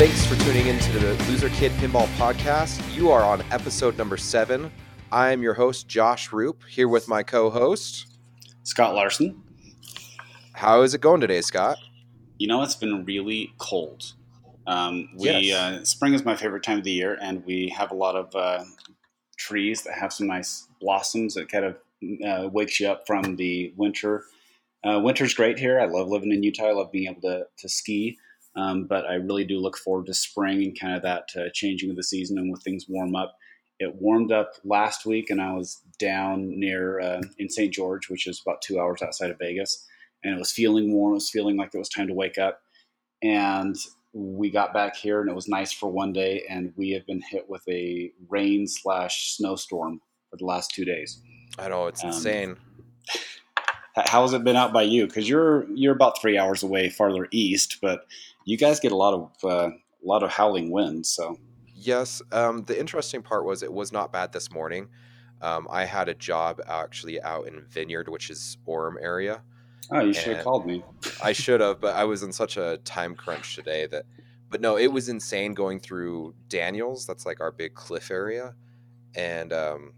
Thanks for tuning in to the Loser Kid Pinball Podcast. You are on episode number seven. I am your host, Josh Roop, here with my co host, Scott Larson. How is it going today, Scott? You know, it's been really cold. Um, we Yes. uh, spring is my favorite time of the year, and we have a lot of uh, trees that have some nice blossoms that kind of uh, wakes you up from the winter. Uh, winter's great here. I love living in Utah. I love being able to to ski, um, but I really do look forward to spring and kind of that uh, changing of the season and when things warm up. It warmed up last week, and I was down near uh, in St. George, which is about two hours outside of Vegas, and it was feeling warm. It was feeling like it was time to wake up, and we got back here, and it was nice for one day, and we have been hit with a rain slash snowstorm for the last two days. I know it's Um, insane. How has it been out by you? Because you're you're about three hours away, farther east, but you guys get a lot of uh, a lot of howling winds. So Yes. Um, the interesting part was it was not bad this morning. Um, I had a job actually out in Vineyard, which is Orem area. oh, you should have called me. I should have, but I was in such a time crunch today that. But no, it was insane going through Daniels. That's like our big cliff area, and um,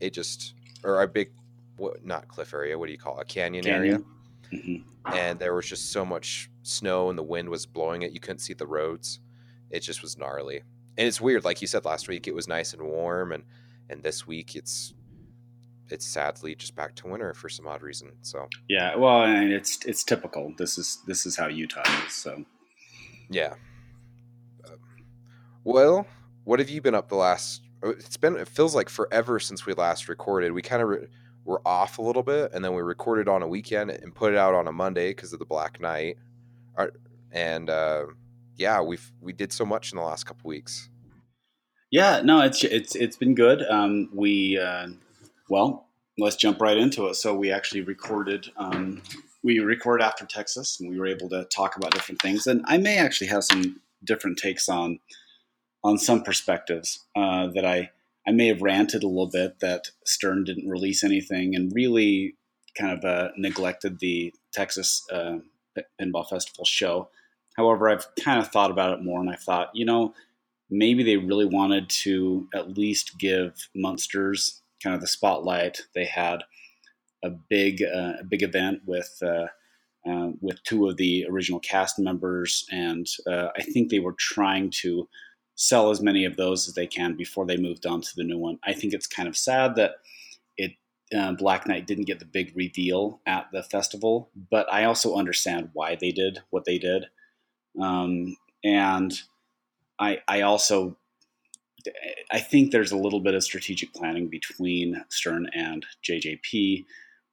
it just or our big, what not cliff area? What do you call it? a canyon, area? Canyon. hmm And there was just so much snow, and the wind was blowing it. You couldn't see the roads. It just was gnarly. And it's weird, like you said last week, it was nice and warm, and and this week it's it's sadly just back to winter for some odd reason. So Yeah, well, and it's it's typical. This is this is how Utah is. So Yeah. Um, well, what have you been up the last? uh, It's been. It feels like forever since we last recorded. We kind of re- were off a little bit, and then we recorded on a weekend and put it out on a Monday because of the Black Knight. Our- And uh, yeah, we've we did so much in the last couple weeks. yeah, no, it's it's it's been good. Um, we uh, well, let's jump right into it. So we actually recorded. Um, we recorded after Texas, and we were able to talk about different things. And I may actually have some different takes on on some perspectives uh, that I I may have ranted a little bit that Stern didn't release anything and really kind of uh, neglected the Texas uh, Pinball Festival show. However, I've kind of thought about it more, and I thought, you know, maybe they really wanted to at least give Munsters kind of the spotlight. They had a big uh, a big event with. Uh, uh, with two of the original cast members, and uh, I think they were trying to sell as many of those as they can before they moved on to the new one. I think it's kind of sad that it uh, Black Knight didn't get the big reveal at the festival, but I also understand why they did what they did, um, and I I also I think there's a little bit of strategic planning between Stern and JJP.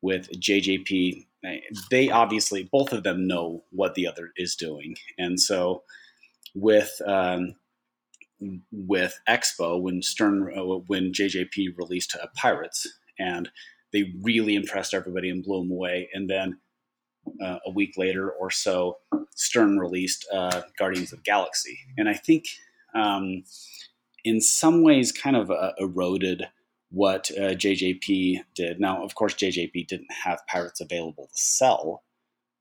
With JJP, they obviously both of them know what the other is doing, and so with um, with Expo when Stern uh, when JJP released uh, Pirates, and they really impressed everybody and blew them away, and then uh, a week later or so, Stern released uh, Guardians of Galaxy, and I think um, in some ways kind of uh, eroded what uh, JJP did. Now, of course, JJP didn't have Pirates available to sell,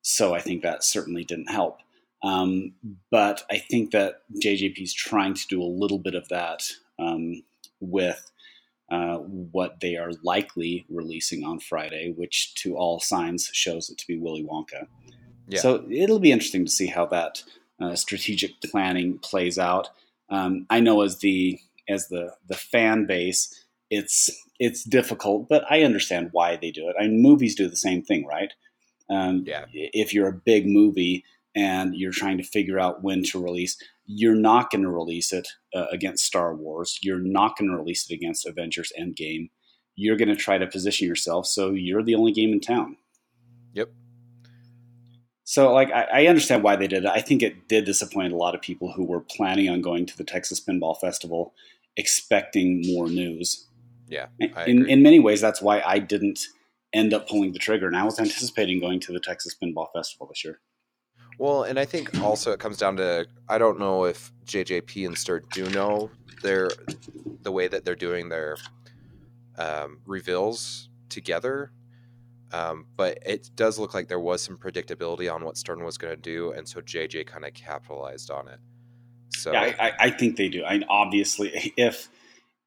so I think that certainly didn't help. Um, but I think that JJP is trying to do a little bit of that um, with uh, what they are likely releasing on Friday, which to all signs shows it to be Willy Wonka. Yeah. So it'll be interesting to see how that uh, strategic planning plays out. Um, I know as the as the the fan base, it's it's difficult, but I understand why they do it. I mean, movies do the same thing, right? Um, Yeah. If you're a big movie and you're trying to figure out when to release, you're not going to release it uh, against Star Wars. You're not going to release it against Avengers Endgame. You're going to try to position yourself so you're the only game in town. Yep. So, like, I, I understand why they did it. I think it did disappoint a lot of people who were planning on going to the Texas Pinball Festival, expecting more news. Yeah, in in many ways, that's why I didn't end up pulling the trigger. And I was anticipating going to the Texas Pinball Festival this year. Well, and I think also it comes down to I don't know if JJP and Stern do know their the way that they're doing their um, reveals together. Um, but it does look like there was some predictability on what Stern was going to do, and so JJ kind of capitalized on it. So yeah, I, I think they do. I mean, obviously, if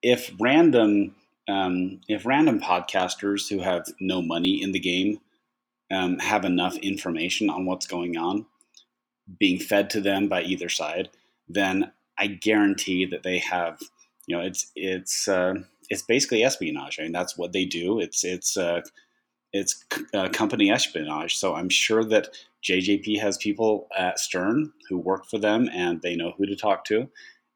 if random um, if random podcasters who have no money in the game um, have enough information on what's going on being fed to them by either side, then I guarantee that they have, you know, it's it's uh, it's basically espionage. I mean, that's what they do. It's it's uh, it's uh, company espionage. So I'm sure that JJP has people at Stern who work for them and they know who to talk to,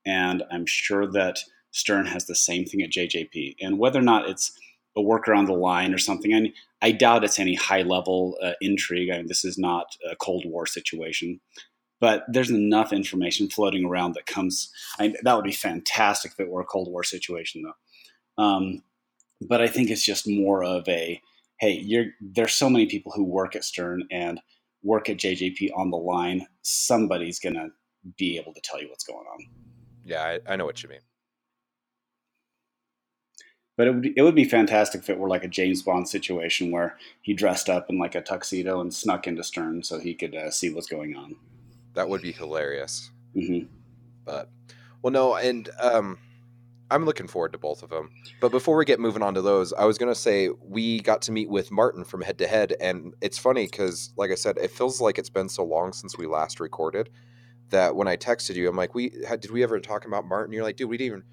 and I'm sure that Stern has the same thing at JJP. And whether or not it's a worker on the line or something, I, mean, I doubt it's any high level uh, intrigue. I mean, this is not a Cold War situation. But there's enough information floating around that comes. I that would be fantastic if it were a Cold War situation, though. Um, but I think it's just more of a hey, you're there's so many people who work at Stern and work at JJP on the line. Somebody's gonna be able to tell you what's going on. Yeah, I, I know what you mean. But it would, be, it would be fantastic if it were like a James Bond situation where he dressed up in like a tuxedo and snuck into Stern so he could uh, see what's going on. That would be hilarious. Mm-hmm. But, well, no, and um, I'm looking forward to both of them. But before we get moving on to those, I was going to say we got to meet with Martin from Head to Head. And it's funny because, like I said, it feels like it's been so long since we last recorded that when I texted you, I'm like, "We did we ever talk about Martin?" You're like, "Dude, we didn't even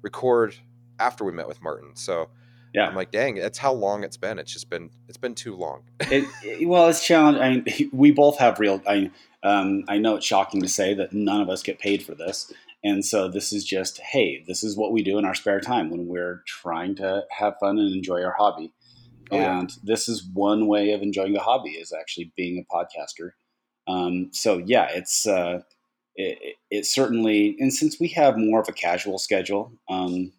record after we met with Martin." So Yeah. I'm like, "Dang, that's how long it's been. It's just been it's been too long." it, it- well, it's challenging. I mean, we both have real. I um, I know it's shocking to say that none of us get paid for this, and so this is just hey, this is what we do in our spare time when we're trying to have fun and enjoy our hobby. Oh, yeah. and this is one way of enjoying the hobby is actually being a podcaster. Um, so yeah, it's uh, it, it- it certainly, and since we have more of a casual schedule, um,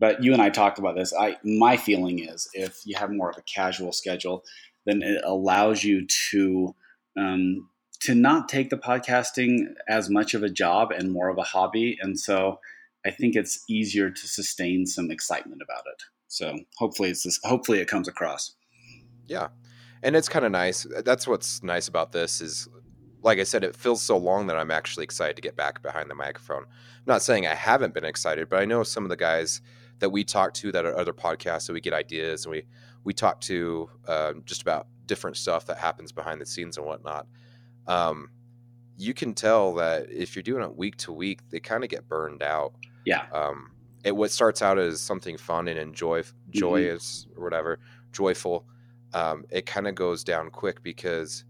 but you and I talked about this. I my feeling is if you have more of a casual schedule, then it allows you to um, to not take the podcasting as much of a job and more of a hobby, and so I think it's easier to sustain some excitement about it. So hopefully it's this, hopefully it comes across. Yeah. And it's kind of nice. That's what's nice about this is like I said, it feels so long that I'm actually excited to get back behind the microphone. I'm not saying I haven't been excited, but I know some of the guys that we talk to that are other podcasts that we get ideas and we we talk to uh, just about different stuff that happens behind the scenes and whatnot. Um, you can tell that if you're doing it week to week, they kind of get burned out. Yeah. Um, it what starts out as something fun and enjoy Mm-hmm. joyous or whatever, joyful. Um, it kind of goes down quick because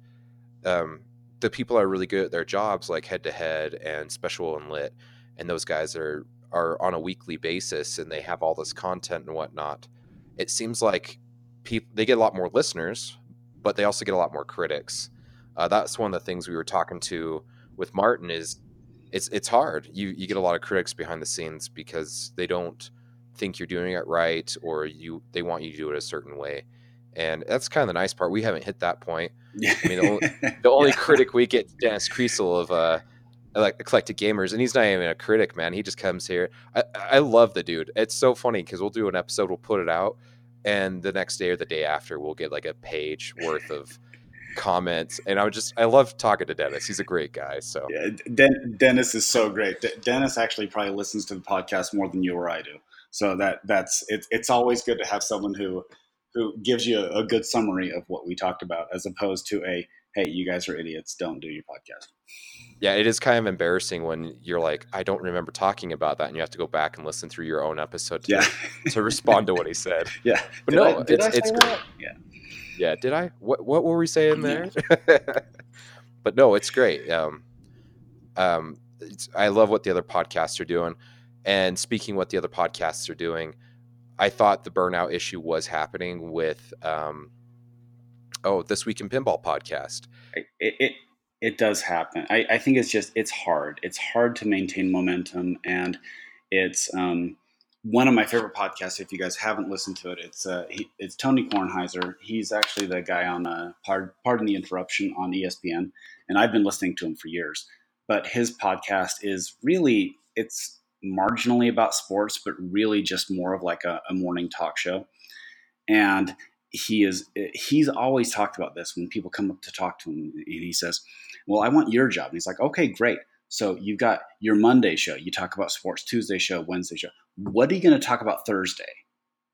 um, the people are really good at their jobs, like head to head and Special When Lit, and those guys are are on a weekly basis and they have all this content and whatnot. It seems like people they get a lot more listeners, but they also get a lot more critics. Uh, that's one of the things we were talking to with Martin is it's it's hard. You you get a lot of critics behind the scenes because they don't think you're doing it right or you they want you to do it a certain way. And that's kind of the nice part. We haven't hit that point. I mean, the only, the only critic we get Dennis Kriesel of uh, Like eclectic Gamers, and he's not even a critic, man. He just comes here. I, I love the dude. It's so funny because we'll do an episode, we'll put it out, and the next day or the day after, we'll get like a page worth of comments. And I would just, I love talking to Dennis. He's a great guy. So Yeah, Den- Dennis is so great. De- Dennis actually probably listens to the podcast more than you or I do. So that that's it, it's always good to have someone who who gives you a, a good summary of what we talked about, as opposed to a hey, you guys are idiots, don't do your podcast. yeah, it is kind of embarrassing when you're like, I don't remember talking about that, and you have to go back and listen through your own episode to, Yeah, to respond to what he said. yeah. But Did no, I- it's it's great. Yeah. Yeah, did I? What what were we saying there? but no, it's great. Um, um, it's, I love what the other podcasts are doing. And speaking what the other podcasts are doing, I thought the burnout issue was happening with um, oh, this week in pinball podcast. it, it it does happen. I, I think it's just it's hard. It's hard to maintain momentum, and it's um, one of my favorite podcasts. If you guys haven't listened to it, it's uh, he, it's Tony Kornheiser. He's actually the guy on uh, Pardon, Pardon the Interruption on ESPN, and I've been listening to him for years. But his podcast is really it's marginally about sports, but really just more of like a, a morning talk show. And he is he's always talked about this when people come up to talk to him and he says well i want your job and he's like okay great So you've got your Monday show. You talk about sports. Tuesday show. Wednesday show. What are you going to talk about Thursday?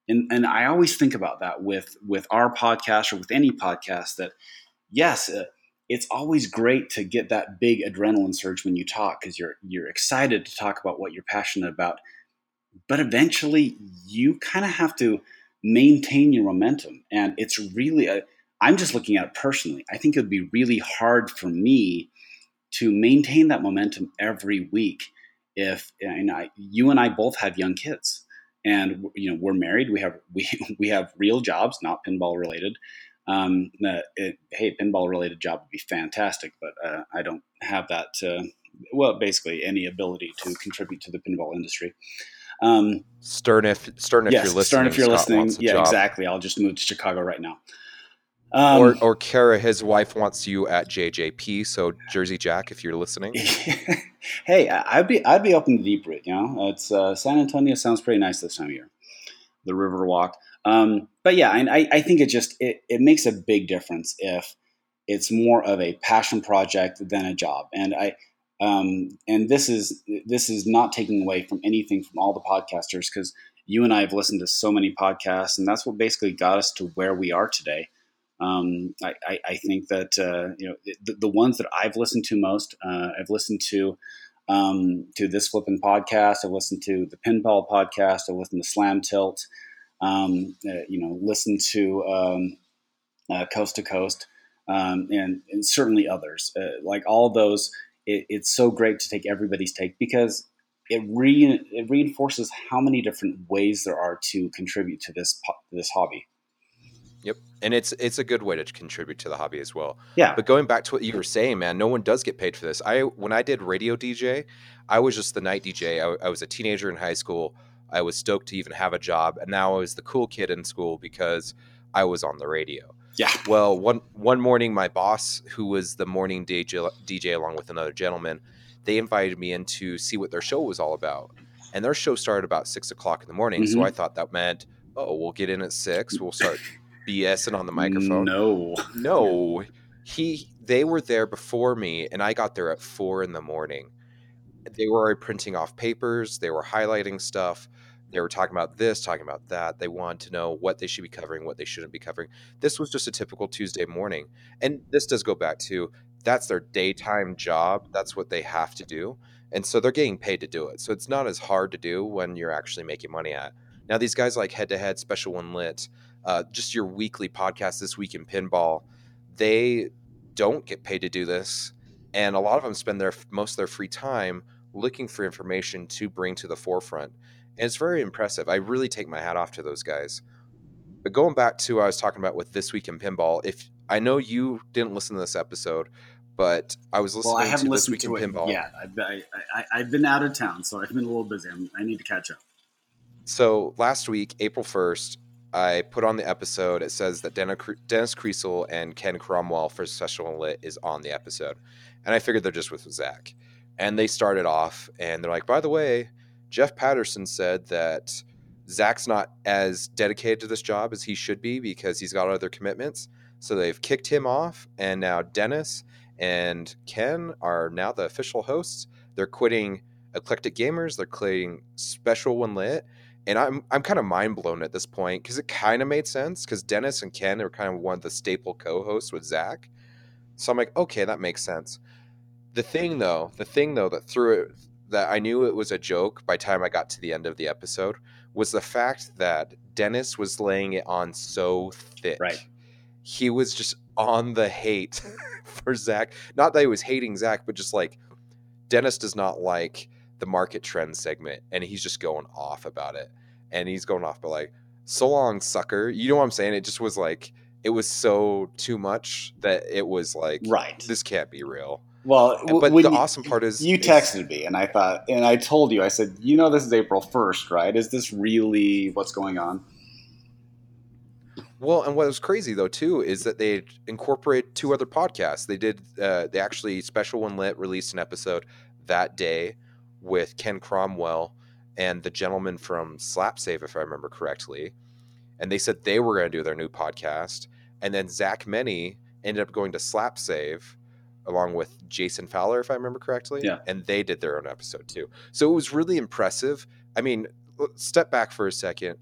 And and I always think about that with with our podcast or with any podcast. That yes, uh, it's always great to get that big adrenaline surge when you talk because you're you're excited to talk about what you're passionate about. But eventually, you kind of have to maintain your momentum, and it's really I'm just looking at it personally. I think it would be really hard for me to maintain that momentum every week if and I, you and I both have young kids. And you know we're married. We have we, we have real jobs not pinball related. Um, uh, it, hey pinball related job would be fantastic but uh, i don't have that uh, well basically any ability to contribute to the pinball industry um, stern if stern if yes, you're listening stern if you're Scott listening yeah job. exactly i'll just move to chicago right now um, or, or Kara, his wife wants you at JJP. So Jersey Jack, if you're listening, hey, I'd be I'd be open to deep root. You know, it's uh, San Antonio sounds pretty nice this time of year, the River Walk. Um, but yeah, and I, I think it just it, it makes a big difference if it's more of a passion project than a job. And I um, and this is this is not taking away from anything from all the podcasters because you and I have listened to so many podcasts, and that's what basically got us to where we are today. Um, I, I, I, think that uh, you know the, the, ones that I've listened to most, uh, I've listened to um, to this flipping podcast. I've listened to the Pinball podcast. I've listened to Slam Tilt. Um, uh, you know, listened to um, uh, Coast to Coast, um, and, and, certainly others. Uh, like all those, it, it's so great to take everybody's take because it, re- it reinforces how many different ways there are to contribute to this this hobby. Yep. And it's it's a good way to contribute to the hobby as well. Yeah. But going back to what you were saying, man, no one does get paid for this. I when I did radio DJ, I was just the night DJ. I, I was a teenager in high school. I was stoked to even have a job, and now I was the cool kid in school because I was on the radio. Yeah. Well, one one morning, my boss, who was the morning DJ, DJ along with another gentleman, they invited me in to see what their show was all about. And their show started about six o'clock in the morning, mm-hmm. so I thought that meant, oh, we'll get in at six. We'll start BSing on the microphone. No, no. He they were there before me, and I got there at four in the morning. They were already printing off papers. They were highlighting stuff. They were talking about this, talking about that. They wanted to know what they should be covering, what they shouldn't be covering. This was just a typical Tuesday morning, and this does go back to that's their daytime job. That's what they have to do, and so they're getting paid to do it. So it's not as hard to do when you're actually making money at. Now these guys like head to head, Special When Lit uh, just your weekly podcast this week in pinball, they don't get paid to do this, and a lot of them spend their most of their free time looking for information to bring to the forefront, and it's very impressive. I really take my hat off to those guys. But going back to what I was talking about with this week in pinball, if I know you didn't listen to this episode, but I was listening. Well, I haven't to listened to it. Pinball. Yeah, I've, I, I, have been out of town, so I've been a little busy. I'm, i need to catch up. So last week, April first, I put on the episode. It says that Dennis Kriesel and Ken Cromwell for Special Lit is on the episode, and I figured they're just with Zach. And they started off, and they're like, "By the way, Jeff Patterson said that Zach's not as dedicated to this job as he should be because he's got other commitments. So they've kicked him off, and now Dennis and Ken are now the official hosts. They're quitting Eclectic Gamers. They're quitting Special When Lit, and I'm I'm kind of mind blown at this point because it kind of made sense because Dennis and Ken are kind of one of the staple co-hosts with Zach, so I'm like, okay, that makes sense. The thing though, the thing though that threw it that I knew it was a joke by time I got to the end of the episode was the fact that Dennis was laying it on so thick. Right. He was just on the hate for Zach. Not that he was hating Zach, but just like Dennis does not like the market trend segment and he's just going off about it and he's going off but like so long sucker you know what i'm saying it just was like it was so too much that it was like right this can't be real well but the you, awesome part is you texted is, me and i thought and i told you i said you know this is april 1st right is this really what's going on well, and what was crazy though too is that they incorporate two other podcasts. They did. Uh, they actually Special When Lit released an episode that day with Ken Cromwell and the gentleman from Slap Save, if I remember correctly. And they said they were going to do their new podcast. And then Zach Meny ended up going to Slap Save along with Jason Fowler, if I remember correctly. Yeah. And they did their own episode too. So it was really impressive. I mean, step back for a second.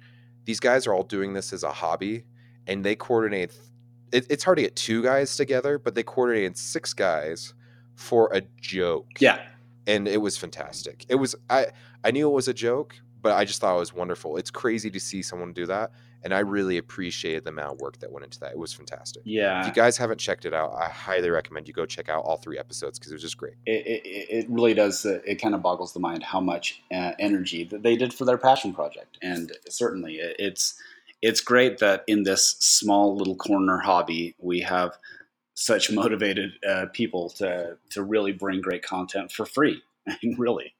These guys are all doing this as a hobby and they coordinate. It, it's hard to get two guys together, but they coordinated six guys for a joke. Yeah. And it was fantastic. It was, I, I knew it was a joke, but I just thought it was wonderful. It's crazy to see someone do that. And I really appreciated the amount of work that went into that. It was fantastic. Yeah. If you guys haven't checked it out, I highly recommend you go check out all three episodes because it was just great. It, it, it really does. Uh, it kind of boggles the mind how much uh, energy that they did for their passion project, and certainly it, it's it's great that in this small little corner hobby we have such motivated uh, people to to really bring great content for free. I mean, really.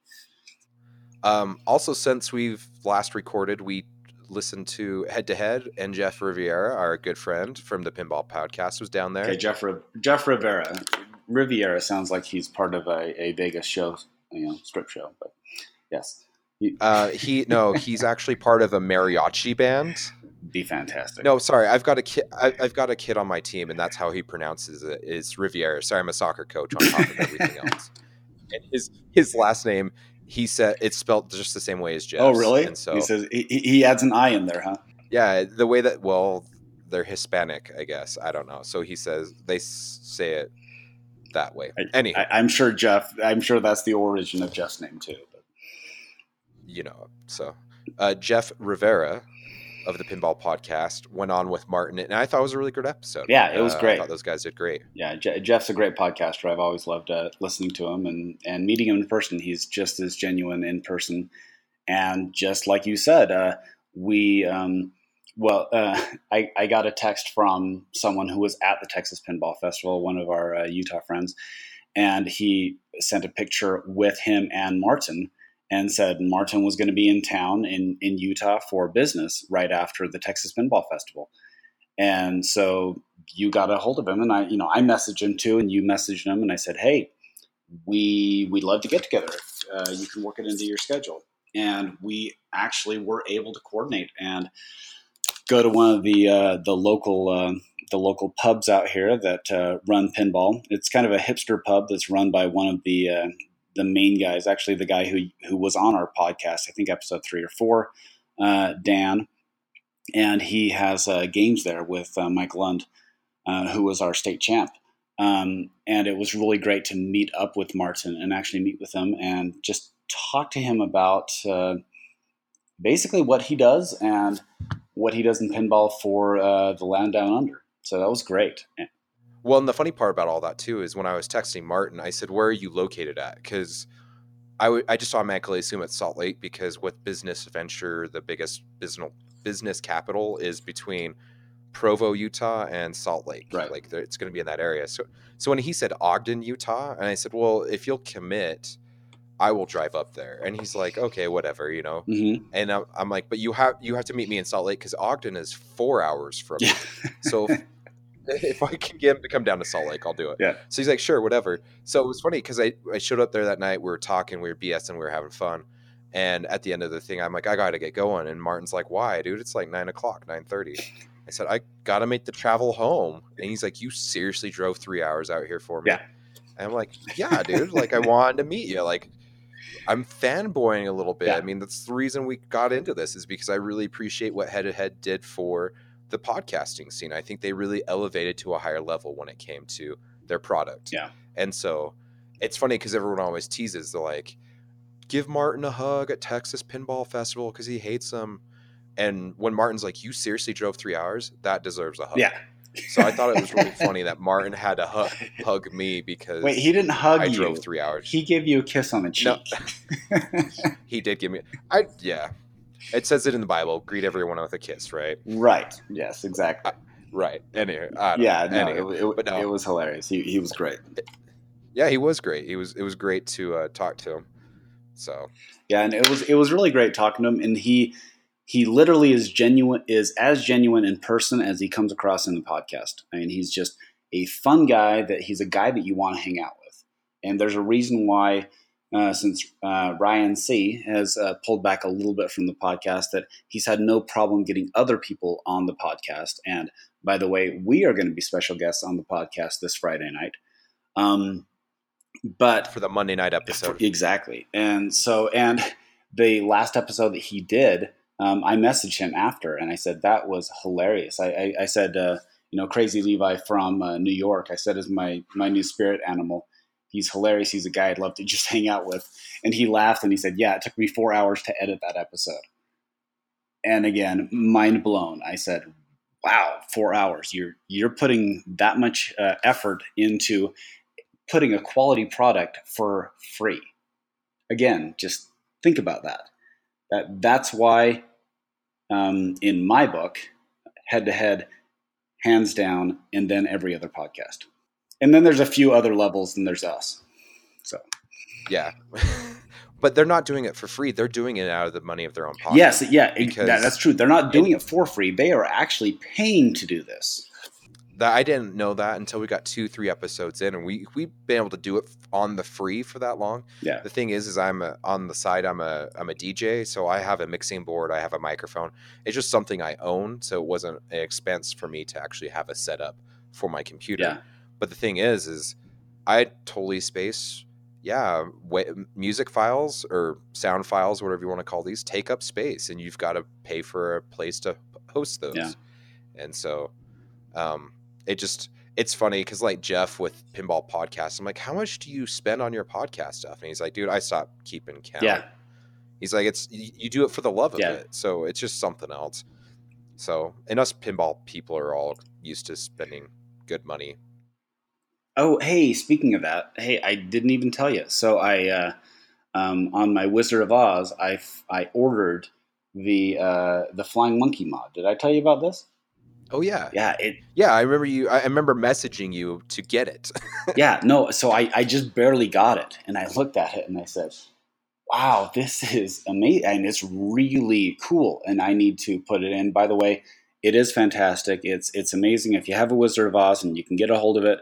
Um, also, since we've last recorded, we listened to Head to Head, and Jeff Riviera, our good friend from the Pinball Podcast, was down there. Okay, Jeff Jeff Rivera. Riviera sounds like he's part of a, a Vegas show, you know, strip show. But yes, Uh, he no, he's actually part of a mariachi band. be fantastic. No, sorry, I've got a kid. I've got a kid on my team, and that's how he pronounces it. Is Riviera? Sorry, I'm a soccer coach on top of everything else. And his his last name, he said it's spelled just the same way as Jeff. Oh, really? And so he says he, he adds an I in there, huh? yeah, the way that well, they're Hispanic, I guess. I don't know. So he says they say it that way. Anyhow, I, I'm sure Jeff. I'm sure that's the origin of Jeff's name too. But you know. So uh, Jeff Rivera of the Pinball Podcast went on with Martin, and I thought it was a really good episode. Yeah, it was Uh, I great. thought those guys did great. yeah, Je- Jeff's a great podcaster. I've always loved uh, listening to him and and meeting him in person. He's just as genuine in person, and just like you said, uh, we. Um, well, uh, I, I got a text from someone who was at the Texas Pinball Festival, one of our uh, Utah friends, and he sent a picture with him and Martin and said Martin was going to be in town in, in Utah for business right after the Texas Pinball Festival. And so you got a hold of him and I, you know, I messaged him too and you messaged him and I said, Hey, we, we'd love to get together. Uh, you can work it into your schedule. And we actually were able to coordinate and go to one of the, uh, the local, uh, the local pubs out here that uh, run pinball. It's kind of a hipster pub that's run by one of the uh, the main guys, actually the guy who who was on our podcast, I think episode three or four, uh, Dan, and he has uh, games there with uh, Mike Lund, uh, who was our state champ. Um, and it was really great to meet up with Martin and actually meet with him and just talk to him about uh, basically what he does and what he does in pinball for uh, the land down under. So that was great. Well, and the funny part about all that too is when I was texting Martin, I said, "Where are you located at?" Because I, w- I just automatically assume it's Salt Lake because with business venture, the biggest business business capital is between Provo, Utah, and Salt Lake. Right. Like it's going to be in that area. So, so when he said Ogden, Utah, and I said, "Well, if you'll commit." I will drive up there, and he's like, "Okay, whatever," you know. hmm And I'm, I'm like, "But you have you have to meet me in Salt Lake because Ogden is four hours from me. So if, if I can get him to come down to Salt Lake, I'll do it. Yeah. So he's like, sure, whatever. So it was funny because I, I showed up there that night. We were talking, we were BSing, we were having fun. And at the end of the thing, I'm like, I got to get going. And Martin's like, why, dude? It's like nine o'clock, nine thirty. I said, I got to make the travel home. And he's like, you seriously drove three hours out here for me? Yeah. And I'm like, yeah, dude. Like I wanted to meet you. Like I'm fanboying a little bit. Yeah. I mean, that's the reason we got into this is because I really appreciate what Head to Head did for the podcasting scene. I think they really elevated to a higher level when it came to their product. Yeah. And so it's funny because everyone always teases, they're like, give Martin a hug at Texas Pinball Festival because he hates them. And when Martin's like, you seriously drove three hours, that deserves a hug. Yeah. So I thought it was really funny that Martin had to hug, hug me because Wait, he didn't hug I you. drove three hours. He gave you a kiss on the cheek. No. He did give me. I yeah. It says it in the Bible. Greet everyone with a kiss, right? right. Yes, exactly. Right. Anyway, Yeah, no, Anyway. it, it, but no. it was hilarious. He, he was great. yeah, he was great. He was. It was great to uh, talk to him. So Yeah, and it was it was really great talking to him. And he he literally is genuine is as genuine in person as he comes across in the podcast. I mean, he's just a fun guy. That he's a guy that you want to hang out with. And there's a reason why. Uh, since uh, Ryan C has uh, pulled back a little bit from the podcast, that he's had no problem getting other people on the podcast. And by the way, we are going to be special guests on the podcast this Friday night. Um, but for the Monday night episode. Exactly. And so, and the last episode that he did, um, I messaged him after and I said, that was hilarious. I, I, I said, uh, you know, Crazy Levi from uh, New York, I said, is my, my new spirit animal. He's hilarious. He's a guy I'd love to just hang out with. And he laughed and he said, yeah, it took me four hours to edit that episode. And again, mind blown. I said, wow, four hours. You're, you're putting that much uh, effort into putting a quality product for free. Again, just think about that. That that's why, um, in my book, head to head, hands down, and then every other podcast. And then there's a few other levels, and there's us. So, yeah. but they're not doing it for free. They're doing it out of the money of their own pocket. Yes, yeah, that, that's true. They're not doing it, it for free. They are actually paying to do this that I didn't know that until we got two, three episodes in, and we we've been able to do it on the free for that long. Yeah. The thing is, is I'm a, on the side. I'm a I'm a DJ, so I have a mixing board. I have a microphone. It's just something I own, so it wasn't an expense for me to actually have a setup for my computer. Yeah. But the thing is, is I totally space. Yeah, music files or sound files, whatever you want to call these, take up space, and you've got to pay for a place to host those. Yeah. And so, um, it just it's funny because like Jeff with Pinball Podcast, I'm like, how much do you spend on your podcast stuff? And he's like, dude, I stopped keeping count. Yeah. He's like, it's you do it for the love of yeah. it, so it's just something else. So, and us pinball people are all used to spending good money. Oh, hey, speaking of that, hey, I didn't even tell you. So I, uh, um, on my Wizard of Oz, I, I ordered the uh, the Flying Monkey mod. Did I tell you about this? Oh yeah, yeah. It yeah. I remember you. I remember messaging you to get it. yeah. No. So I I just barely got it, and I looked at it and I said, "Wow, this is amazing, and it's really cool." And I need to put it in. By the way, it is fantastic. It's it's amazing. If you have a Wizard of Oz and you can get a hold of it,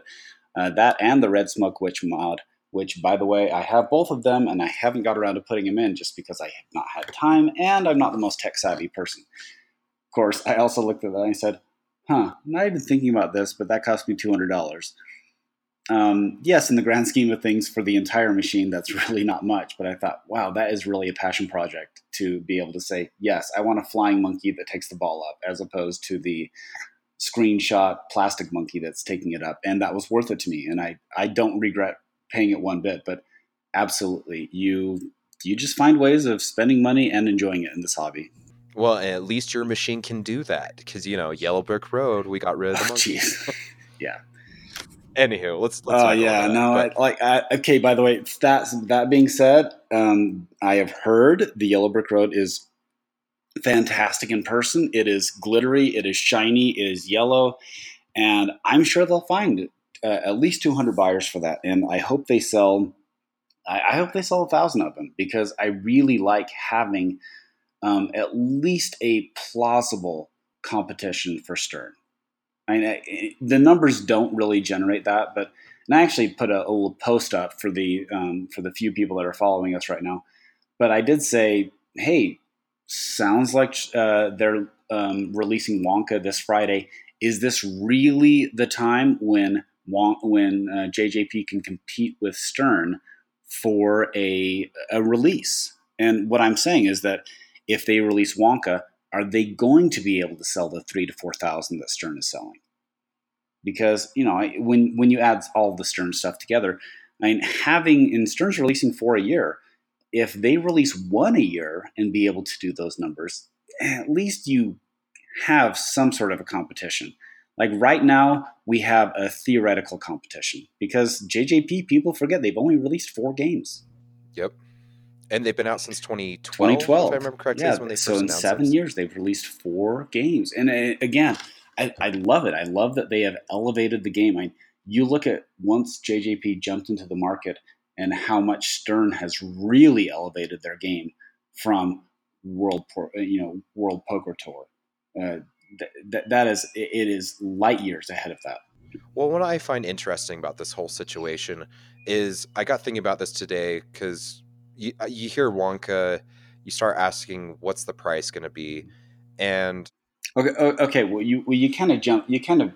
uh, that and the Red Smoke Witch mod. Which, by the way, I have both of them, and I haven't got around to putting them in just because I have not had time, and I'm not the most tech savvy person. Of course, I also looked at that and I said, huh, not even thinking about this, but that cost me $200. Um, yes, in the grand scheme of things, for the entire machine, that's really not much. But I thought, wow, that is really a passion project to be able to say, yes, I want a flying monkey that takes the ball up, as opposed to the screenshot plastic monkey that's taking it up. And that was worth it to me. And I, I don't regret paying it one bit. But absolutely, you you just find ways of spending money and enjoying it in this hobby. Well, at least your machine can do that because you know Yellow Brick Road, we got rid of the oh, monkeys. yeah. Anywho, let's. let's oh yeah, no, but... I, like I, okay. By the way, that that being said, um, I have heard the Yellow Brick Road is fantastic in person. It is glittery, it is shiny, it is yellow, and I'm sure they'll find uh, at least 200 buyers for that. And I hope they sell. I, I hope they sell a thousand of them because I really like having um, at least a plausible competition for Stern. I mean, I, the numbers don't really generate that, but and I actually put a, a little post up for the um, for the few people that are following us right now. But I did say, hey, sounds like uh, they're um, releasing Wonka this Friday. Is this really the time when when uh, JJP can compete with Stern for a a release? And what I'm saying is that if they release Wonka, are they going to be able to sell the three to four thousand that Stern is selling? Because you know when when you add all the Stern stuff together, I mean having and Stern's releasing for a year. If they release one a year and be able to do those numbers, at least you have some sort of a competition. Like right now, we have a theoretical competition because JJP people forget they've only released four games. Yep and they've been out since 2012. 2012. If I remember correctly, yeah, when they so in seven years they've released four games, and uh, again, I, I, love it. I love that they have elevated the game. I, you look at once JJP jumped into the market and how much Stern has really elevated their game from World, you know, World Poker Tour. Uh, th- that is, it is light years ahead of that. Well, what I find interesting about this whole situation is I got thinking about this today because you, uh, you hear Wonka, you start asking what's the price going to be, and okay, okay, well you well you kind of jump, you kind of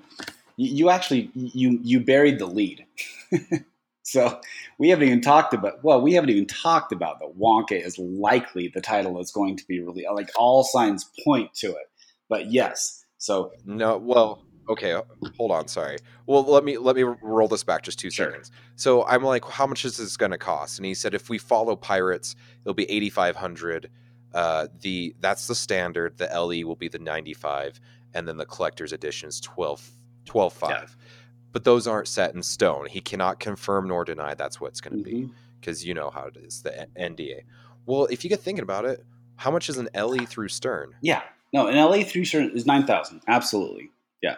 you, you actually you you buried the lead. so we haven't even talked about well, we haven't even talked about that Wonka is likely the title is going to be released. Like all signs point to it. But yes, so no, well, okay, hold on, sorry. Well, let me let me roll this back just two Sure. seconds. So I'm like, how much is this going to cost? And he said, if we follow Pirates, it'll be eighty five hundred. Uh, the that's the standard. The LE will be the ninety five, and then the collector's edition is 12, 12 5. But those aren't set in stone. He cannot confirm nor deny that's what's going to be Mhm. because you know how it is the NDA. Well, if you get thinking about it, how much is an LE through Stern? yeah, no, an LE three Stern is nine thousand. Absolutely. Yeah.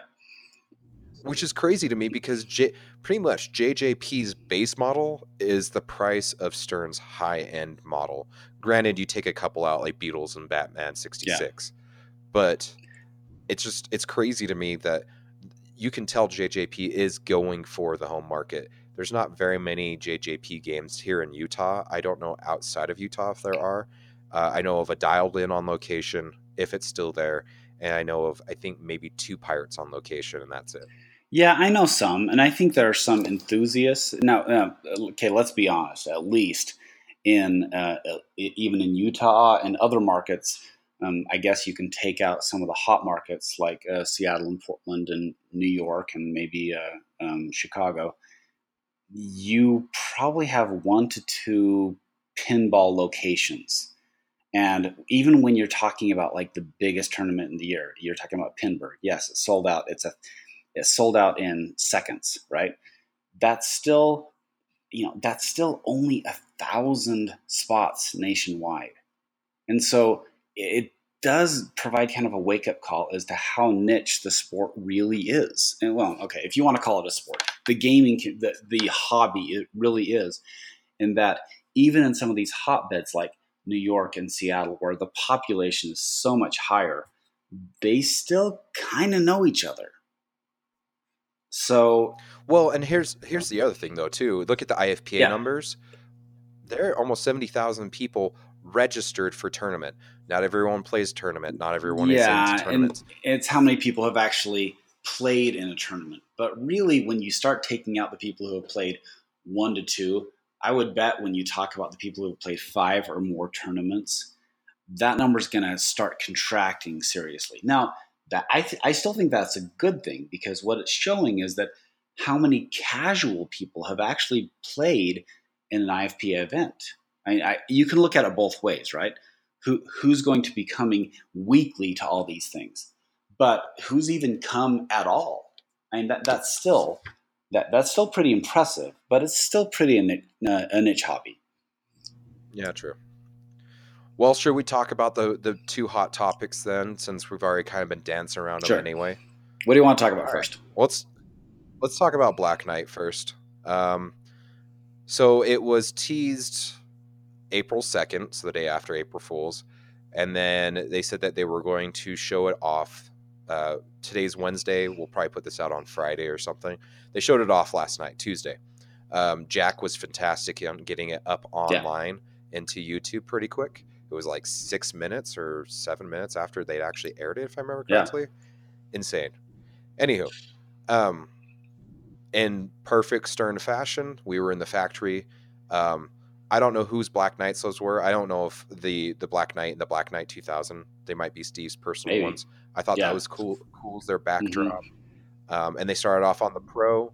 Which is crazy to me because J- pretty much JJP's base model is the price of Stern's high end model. Granted, you take a couple out like Beatles and Batman 66, but it's just it's crazy to me that you can tell JJP is going for the home market. There's not very many JJP games here in Utah. I don't know outside of Utah if there are. Uh, I know of a dialed in on location if it's still there, and I know of I think maybe two pirates on location, and that's it. Yeah, I know some, and I think there are some enthusiasts. Now, uh, okay, let's be honest. At least in uh, even in Utah and other markets, um, I guess you can take out some of the hot markets like uh, Seattle and Portland and New York and maybe uh, um, Chicago. You probably have one to two pinball locations. And even when you're talking about like the biggest tournament in the year, you're talking about Pinburgh. Yes, it's sold out. It's a it sold out in seconds, right? That's still, you know, that's still only a thousand spots nationwide. And so it does provide kind of a wake up call as to how niche the sport really is. And well, okay, if you want to call it a sport, the gaming, the, the hobby, it really is. In that, even in some of these hotbeds like New York and Seattle, where the population is so much higher, they still kind of know each other. So Well, and here's here's the other thing though too. Look at the IFPA Yeah. numbers. There are almost seventy thousand people registered for tournament. Not everyone plays tournament. Not everyone Yeah, is and- into tournaments. it's how many people have actually played in a tournament. But really, when you start taking out the people who have played one to two, I would bet when you talk about the people who have played five or more tournaments, that number is going to start contracting seriously. Now, that I, th- I still think that's a good thing because what it's showing is that how many casual people have actually played in an IFPA event. I, I, you can look at it both ways, right? Who, who's going to be coming weekly to all these things? But who's even come at all? I mean, that, that's still that, that's still pretty impressive, but it's still pretty a niche, uh, a niche hobby. Yeah, true. Well, should we talk about the the two hot topics then, since we've already kind of been dancing around Sure. them anyway? What do you want to talk about All right. first? Let's let's talk about Black Knight first. Um, so it was teased April second, so the day after April Fools, and then they said that they were going to show it off. Uh, today's Wednesday. We'll probably put this out on Friday or something. They showed it off last night, Tuesday. Um, Jack was fantastic on getting it up online into YouTube pretty quick. It was like six minutes or seven minutes after they'd actually aired it, if I remember Yeah. correctly. Insane. Anywho, um, in perfect Stern fashion, we were in the factory. Um, I don't know whose Black Knights those were. I don't know if the the Black Knight and the Black Knight 2000 they might be Steve's personal Maybe. ones. I thought Yeah. that was cool. Cool as their backdrop. Um, and they started off on the Pro.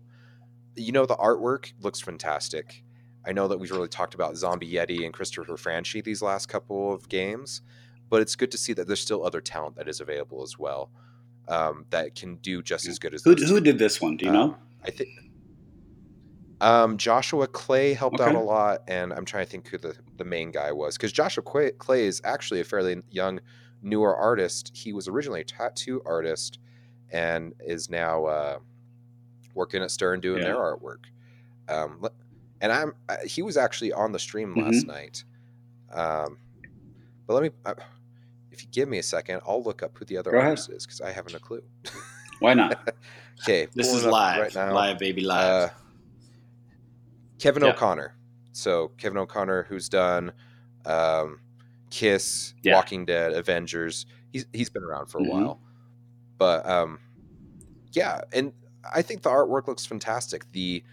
You know, the artwork looks fantastic. I know that we've really talked about Zombie Yeti and Christopher Franchi these last couple of games, but it's good to see that there's still other talent that is available as well um, that can do just as good as Who, who did this one? Do you Um, know? I think um, Joshua Clay helped out a lot, and I'm trying to think who the, the main guy was because Joshua Clay, Clay is actually a fairly young, newer artist. He was originally a tattoo artist and is now uh, working at Stern doing Yeah. their artwork. Um, and I'm I, he was actually on the stream Mm-hmm. last night. Um, but let me, uh, if you give me a second, I'll look up who the other Go ahead. artist is because I haven't a clue. Why not? Okay, This is live, right now. live, baby, live. Kevin Yeah. O'Connor. So Kevin O'Connor, who's done um, Kiss, Yeah. Walking Dead, Avengers. He's he's been around for a Mhm. while, but um, yeah, and I think the artwork looks fantastic. the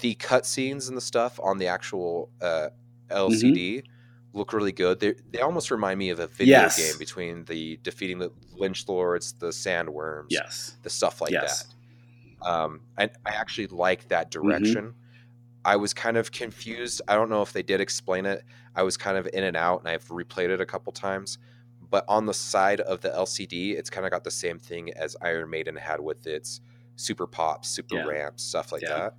the cutscenes and the stuff on the actual uh, LCD look really good. They they almost remind me of a video Yes. game between the defeating the lynch lords, the sandworms, Yes. the stuff like Yes. that. Um, and I actually like that Mm-hmm. I was kind of confused. I don't know if they did explain it. I was kind of in and out, and I've replayed it a couple times. But on the side of the LCD, it's kind of got the same thing as Iron Maiden had with its super pops, super Yeah. ramps, stuff like Yeah. that.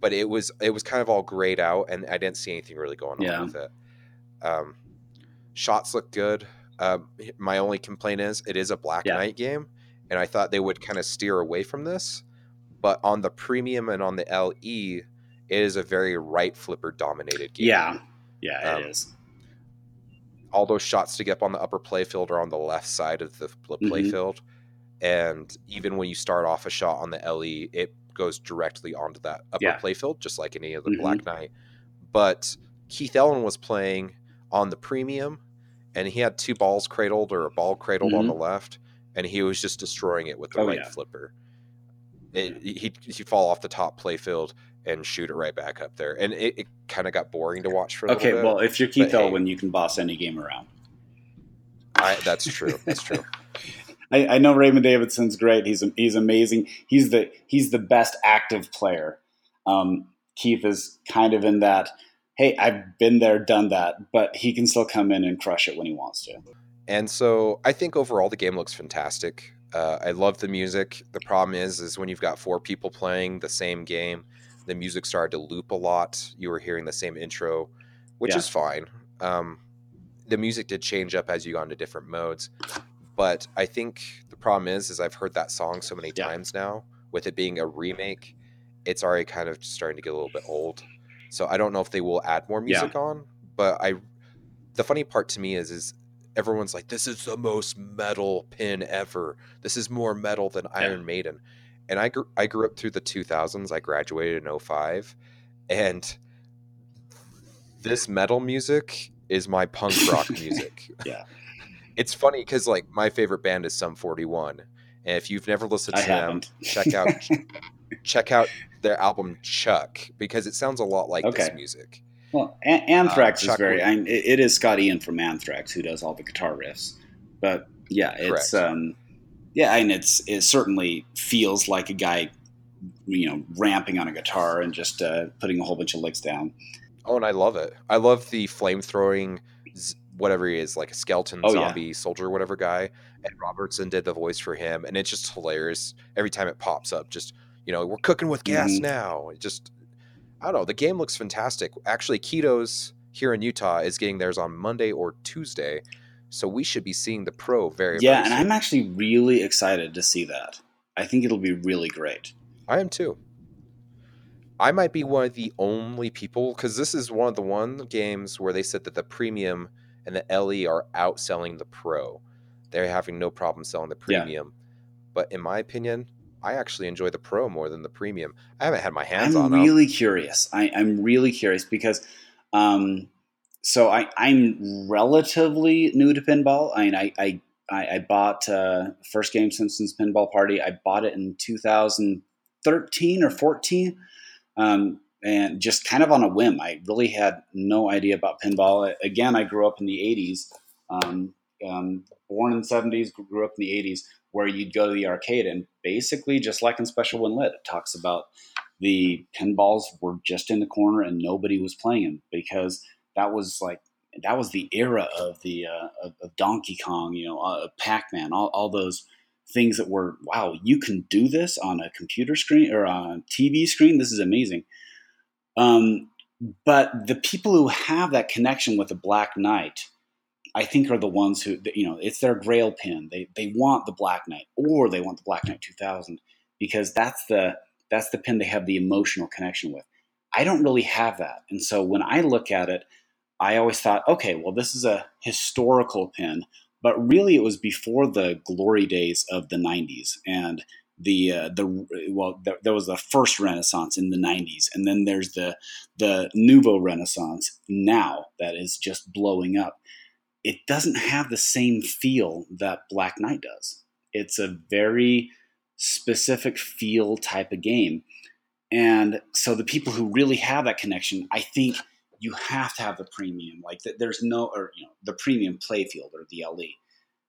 But it was it was kind of all grayed out, and I didn't see anything really going on Yeah. with it. Um, shots look good. Um, my only complaint is it is a Black. Knight game, and I thought they would kind of steer away from this. But on the premium and on the LE, it is a very right flipper dominated game. Yeah. Yeah, it Um, is. All those shots to get up on the upper playfield are on the left side of the pl- playfield. And even when you start off a shot on the LE, it goes directly onto that upper Yeah. playfield, just like any other Mhm. Black Knight. But Keith Elwin was playing on the premium, and he had two balls cradled or a ball cradled on Mhm. the left, and he was just destroying it with the Oh, right yeah. flipper. It, he'd, he'd fall off the top playfield and shoot it right back up there, and it, it kind of got boring to watch for a Okay, bit. well, if you're Keith but hey. Elwin, you can boss any game around. I, that's true. That's true. I, I know Raymond Davidson's great. He's he's amazing. He's the he's the best active player. Um, Keith is kind of in that. Hey, I've been there, done that, but he can still come in and crush it when he wants to. And so I think overall the game looks fantastic. Uh, I love the music. The problem is, is when you've got four people playing the same game, the music started to loop a lot. You were hearing the same intro, which Yeah. is fine. Um, the music did change up as you got into different modes, but I think the problem is, is I've heard that song so many Yeah. times now. With it being a remake, it's already kind of starting to get a little bit old. So I don't know if they will add more Yeah. music on. But I, the funny part to me is, is everyone's like, "This is the most metal pin ever. This is more metal than Iron Maiden." And I grew, I grew up through the 2000s. I graduated in 05, and this metal music is my punk rock music. Yeah. It's funny because like my favorite band is Sum 41, and if you've never listened to them, check out check out their album Chuck because it sounds a lot like this music. Well, An- Anthrax Um, is very. I mean, it, is Scott Ian from Anthrax who does all the guitar riffs, but yeah, it's um, yeah, and it's it certainly feels like a guy, you know, ramping on a guitar and just uh, putting a whole bunch of licks down. Oh, and I love it. I love the flame throwing, z- whatever he is, like a skeleton Oh, yeah. zombie soldier, whatever guy. And Robertson did the voice for him, and it's just hilarious every time it pops up. Just you know, we're cooking with gas Mhm. now. It just, I don't know. The game looks fantastic. Actually, Ketos here in Utah is getting theirs on Monday or Tuesday, so we should be seeing the pro very. Yeah, very and. I'm actually really excited to see that. I think it'll be really great. I am too. I might be one of the only people because this is one of the one games where they said that the premium and the LE are outselling the pro. They're having no problem selling the Yeah. premium. But in my opinion, I actually enjoy the pro more than the premium. I haven't had my hands on it. I'm on them. really curious. I, I'm really curious because, um, so I, I'm relatively new to pinball. I mean, I I, I, bought uh, first game Simpsons Pinball Party. I bought it in 2013 or 14, um, and just kind of on a whim. I really had no idea about pinball. Again, I grew up in the 80s. Um, um, born in the 70s, grew up in the 80s, where you'd go to the arcade and basically, just like in Special When Lit, it talks about the pinballs were just in the corner and nobody was playing them because that was like that was the era of the uh, of, of Donkey Kong, you know, uh, Pac Man, all, all those things that were wow, you can do this on a computer screen or on a TV screen. This is amazing. Um, but the people who have that connection with the Black Knight, I think, are the ones who you know it's their Grail pin. They they want the Black Knight or they want the Black Knight 2000 because that's the that's the pin they have the emotional connection with. I don't really have that, and so when I look at it, I always thought, okay, well, this is a historical pin, but really it was before the glory days of the '90s and the uh, the well, there, there was the first Renaissance in the '90s, and then there's the the Nouveau Renaissance now that is just blowing up. It doesn't have the same feel that Black Knight does. It's a very specific feel type of game. and so the people who really have that connection, I think you have to have the premium. Like there's no, or you know, the premium playfield or the LE.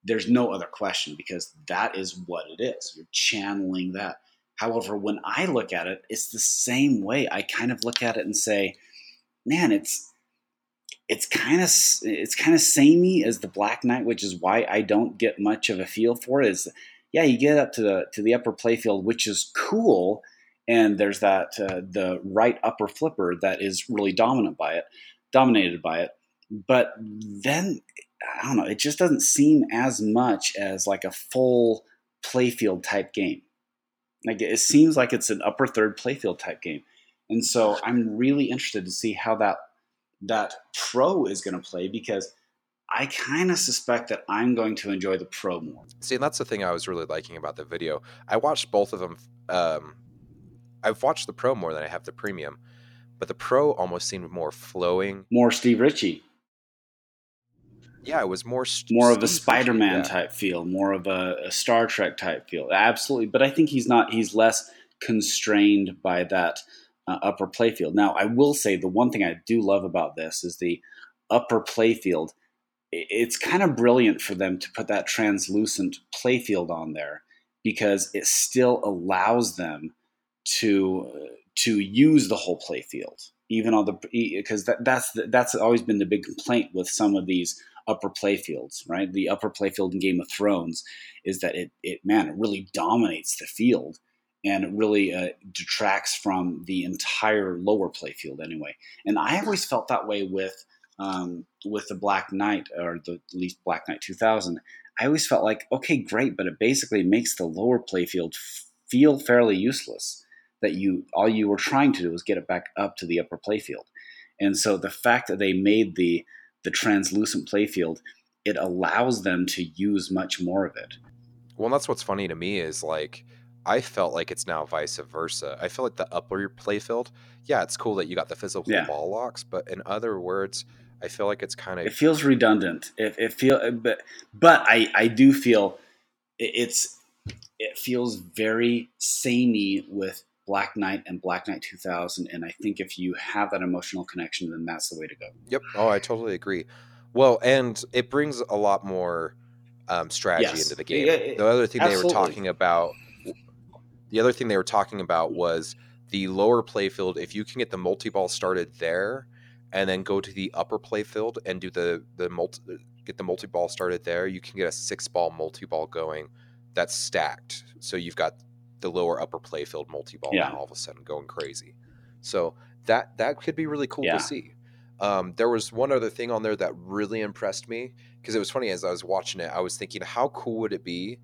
There's no other question because that is what it is. You're channeling that. However, when I look at it, it's the same way. I kind of look at it and say, man, it's it's kind of it's kind of samey as the Black Knight, which is why I don't get much of a feel for it. Is yeah, you get up to the to the upper playfield, which is cool, and there's that uh, the right upper flipper that is really dominant by it, dominated by it. But then I don't know, it just doesn't seem as much as like a full playfield type game. Like it seems like it's an upper third playfield type game. And so I'm really interested to see how that that pro is going to play because I kind of suspect that I'm going to enjoy the pro more. See, and that's the thing I was really liking about the video. I watched both of them. Um, I've watched the pro more than I have the premium, but the pro almost seemed more flowing, more Steve Ritchie. Yeah, it was more st- more of a Spider-Man yeah. type feel, more of a, a Star Trek type feel. Absolutely, but I think he's not. He's less constrained by that uh, upper playfield. Now, I will say the one thing I do love about this is the upper playfield. It's kind of brilliant for them to put that translucent playfield on there because it still allows them to to use the whole playfield, even on the because that, that's that's always been the big complaint with some of these upper playfields, right? The upper playfield in Game of Thrones is that it it man it really dominates the field and it really uh, detracts from the entire lower playfield anyway. And I always felt that way with um, with the Black Knight or the at least Black Knight 2000. I always felt like okay, great, but it basically makes the lower playfield feel fairly useless. That you all you were trying to do was get it back up to the upper playfield, and so the fact that they made the the translucent playfield, it allows them to use much more of it. Well, that's what's funny to me is like I felt like it's now vice versa. I feel like the upper playfield, yeah, it's cool that you got the physical yeah. ball locks, but in other words, I feel like it's kind of it feels redundant. It, it feel, but but I I do feel it's it feels very samey with Black Knight and Black Knight 2000, and I think if you have that emotional connection, then that's the way to go. Yep. Oh, I totally agree. Well, and it brings a lot more um, strategy yes. into the game. Yeah, the other thing absolutely. they were talking about the other thing they were talking about was the lower playfield. If you can get the multi ball started there, and then go to the upper playfield and do the the multi get the multi ball started there, you can get a six ball multi ball going that's stacked. So you've got the lower upper playfield multi ball yeah. all of a sudden going crazy. So that that could be really cool yeah. to see. Um, there was one other thing on there that really impressed me because it was funny as I was watching it. I was thinking, how cool would it be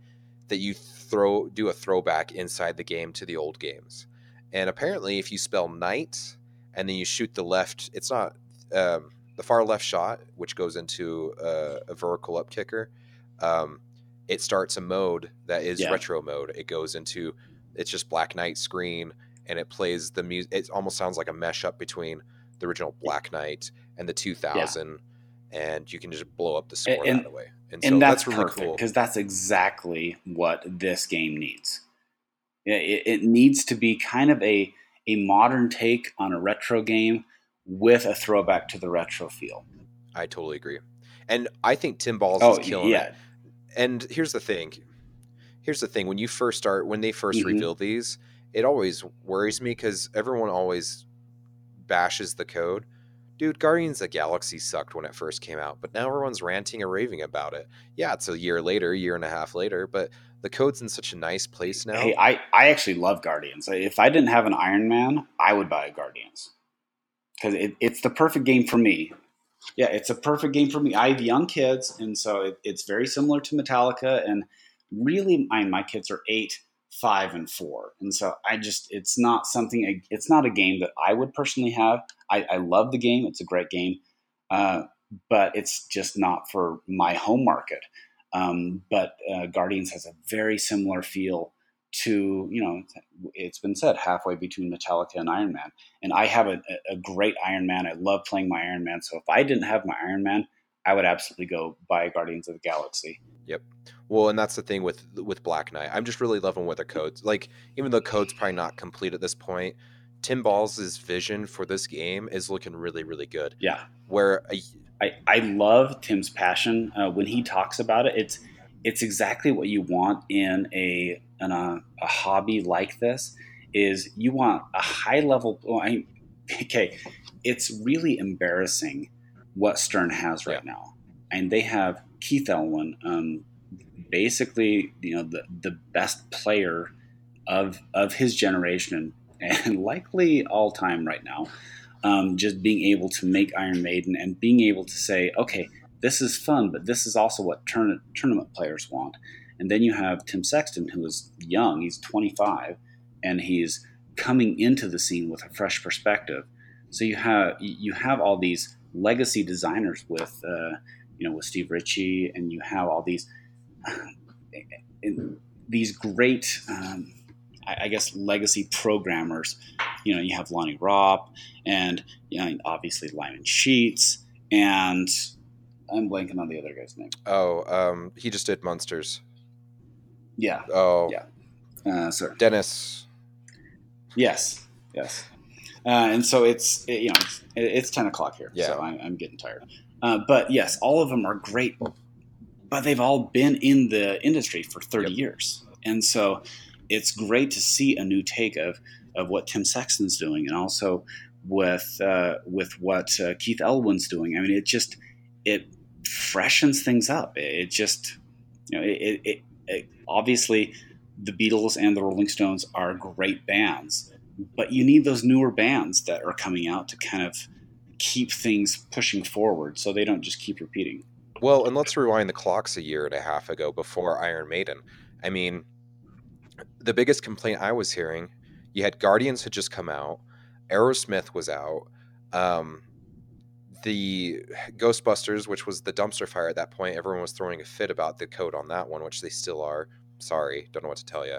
that you throw do a throwback inside the game to the old games. And apparently, if you spell knight and then you shoot the left, it's not um, the far left shot, which goes into a, a vertical up kicker. Um, it starts a mode that is yeah. retro mode. It goes into it's just Black Knight screen, and it plays the music. It almost sounds like a mesh up between the original Black Knight and the 2000, yeah. and you can just blow up the score and, that way. And, and so that's, that's really perfect cool because that's exactly what this game needs. It, it needs to be kind of a a modern take on a retro game with a throwback to the retro feel. I totally agree, and I think Tim Balls oh, is killing yeah. it. And here's the thing. Here's the thing. When you first start, when they 1st mm-hmm. reveal these, it always worries me because everyone always bashes the code dude, Guardians of Galaxy sucked when it first came out, but now everyone's ranting and raving about it. Yeah, it's a year later, year and a half later, but the code's in such a nice place now. Hey, I, I actually love Guardians. If I didn't have an Iron Man, I would buy a Guardians because it, it's the perfect game for me. Yeah, it's a perfect game for me. I have young kids, and so it, it's very similar to Metallica. And really, my, my kids are eight, five, and four, and so I just it's not something. It's not a game that I would personally have. I, I love the game; it's a great game, uh, but it's just not for my home market. Um, but uh, Guardians has a very similar feel to you know it's been said halfway between Metallica and Iron Man. And I have a, a great Iron Man. I love playing my Iron Man. So if I didn't have my Iron Man, I would absolutely go buy Guardians of the Galaxy. Yep. Well, and that's the thing with with Black Knight. I'm just really loving what the codes like. Even though code's probably not complete at this point, Tim Balls' vision for this game is looking really, really good. Yeah. Where I, I love Tim's passion uh, when he talks about it. It's it's exactly what you want in a in a, a hobby like this. Is you want a high level. Well, I, okay, it's really embarrassing what Stern has right yeah. now, and they have Keith Elwin, um, basically you know the the best player of of his generation and likely all time right now. Um, just being able to make Iron Maiden and being able to say, okay, this is fun, but this is also what tourna- tournament players want. And then you have Tim Sexton, who is young, he's 25, and he's coming into the scene with a fresh perspective. So you have you have all these legacy designers with uh, you know with Steve Ritchie, and you have all these these great um, I guess legacy programmers. You know, you have Lonnie Ropp and you know, obviously Lyman Sheets and I'm blanking on the other guy's name. Oh, um, he just did Monsters. Yeah. Oh. Yeah. Uh, sorry. Dennis. Yes. Yes. Uh, and so it's it, you know it's, it's, ten o'clock here, yeah. so I'm, I'm getting tired. Uh, but yes, all of them are great, but they've all been in the industry for thirty yep. years, and so it's great to see a new take of of what Tim Sexton's doing, and also with uh, with what uh, Keith Elwin's doing. I mean, it just it freshens things up. It, just you know it, it, it, obviously the Beatles and the Rolling Stones are great bands, but you need those newer bands that are coming out to kind of keep things pushing forward, so they don't just keep repeating. Well, and let's rewind the clocks a year and a half ago before Iron Maiden. I mean, the biggest complaint I was hearing, you had Guardians had just come out, Aerosmith was out, um, the Ghostbusters, which was the dumpster fire at that point, everyone was throwing a fit about the code on that one, which they still are. Sorry, don't know what to tell you.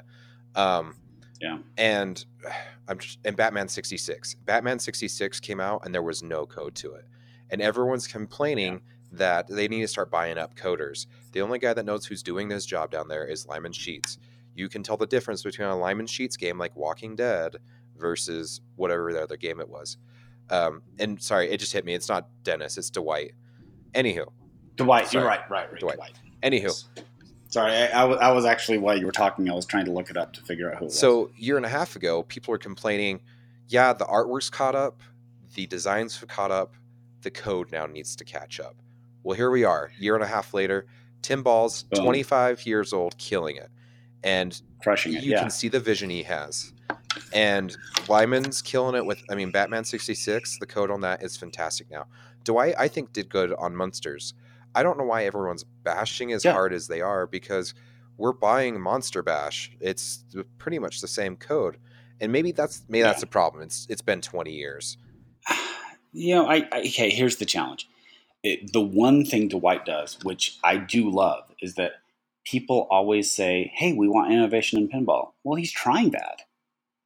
Um, yeah. And I'm just, and Batman 66. Batman 66 came out and there was no code to it. And everyone's complaining yeah. that they need to start buying up coders. The only guy that knows who's doing this job down there is Lyman Sheets you can tell the difference between a Lyman Sheets game like Walking Dead versus whatever the other game it was. Um, and sorry, it just hit me. It's not Dennis, it's Dwight. Anywho. Dwight, sorry. you're right, right, right. Dwight. Dwight. Anywho. Sorry, I, I, was actually, while you were talking, I was trying to look it up to figure out who So, year and a half ago, people were complaining, yeah, the artwork's caught up, the designs have caught up, the code now needs to catch up. Well, here we are, year and a half later. Tim Balls, Boom. 25 years old, killing it and crushing it. You yeah. can see the vision he has. And Lyman's killing it with I mean Batman 66, the code on that is fantastic now. Dwight I think did good on Monsters. I don't know why everyone's bashing as yeah. hard as they are because we're buying Monster Bash. It's pretty much the same code. And maybe that's maybe yeah. that's the problem. It's it's been 20 years. You know, I, I okay, here's the challenge. It, the one thing Dwight does, which I do love, is that people always say, "Hey, we want innovation in pinball." Well, he's trying that.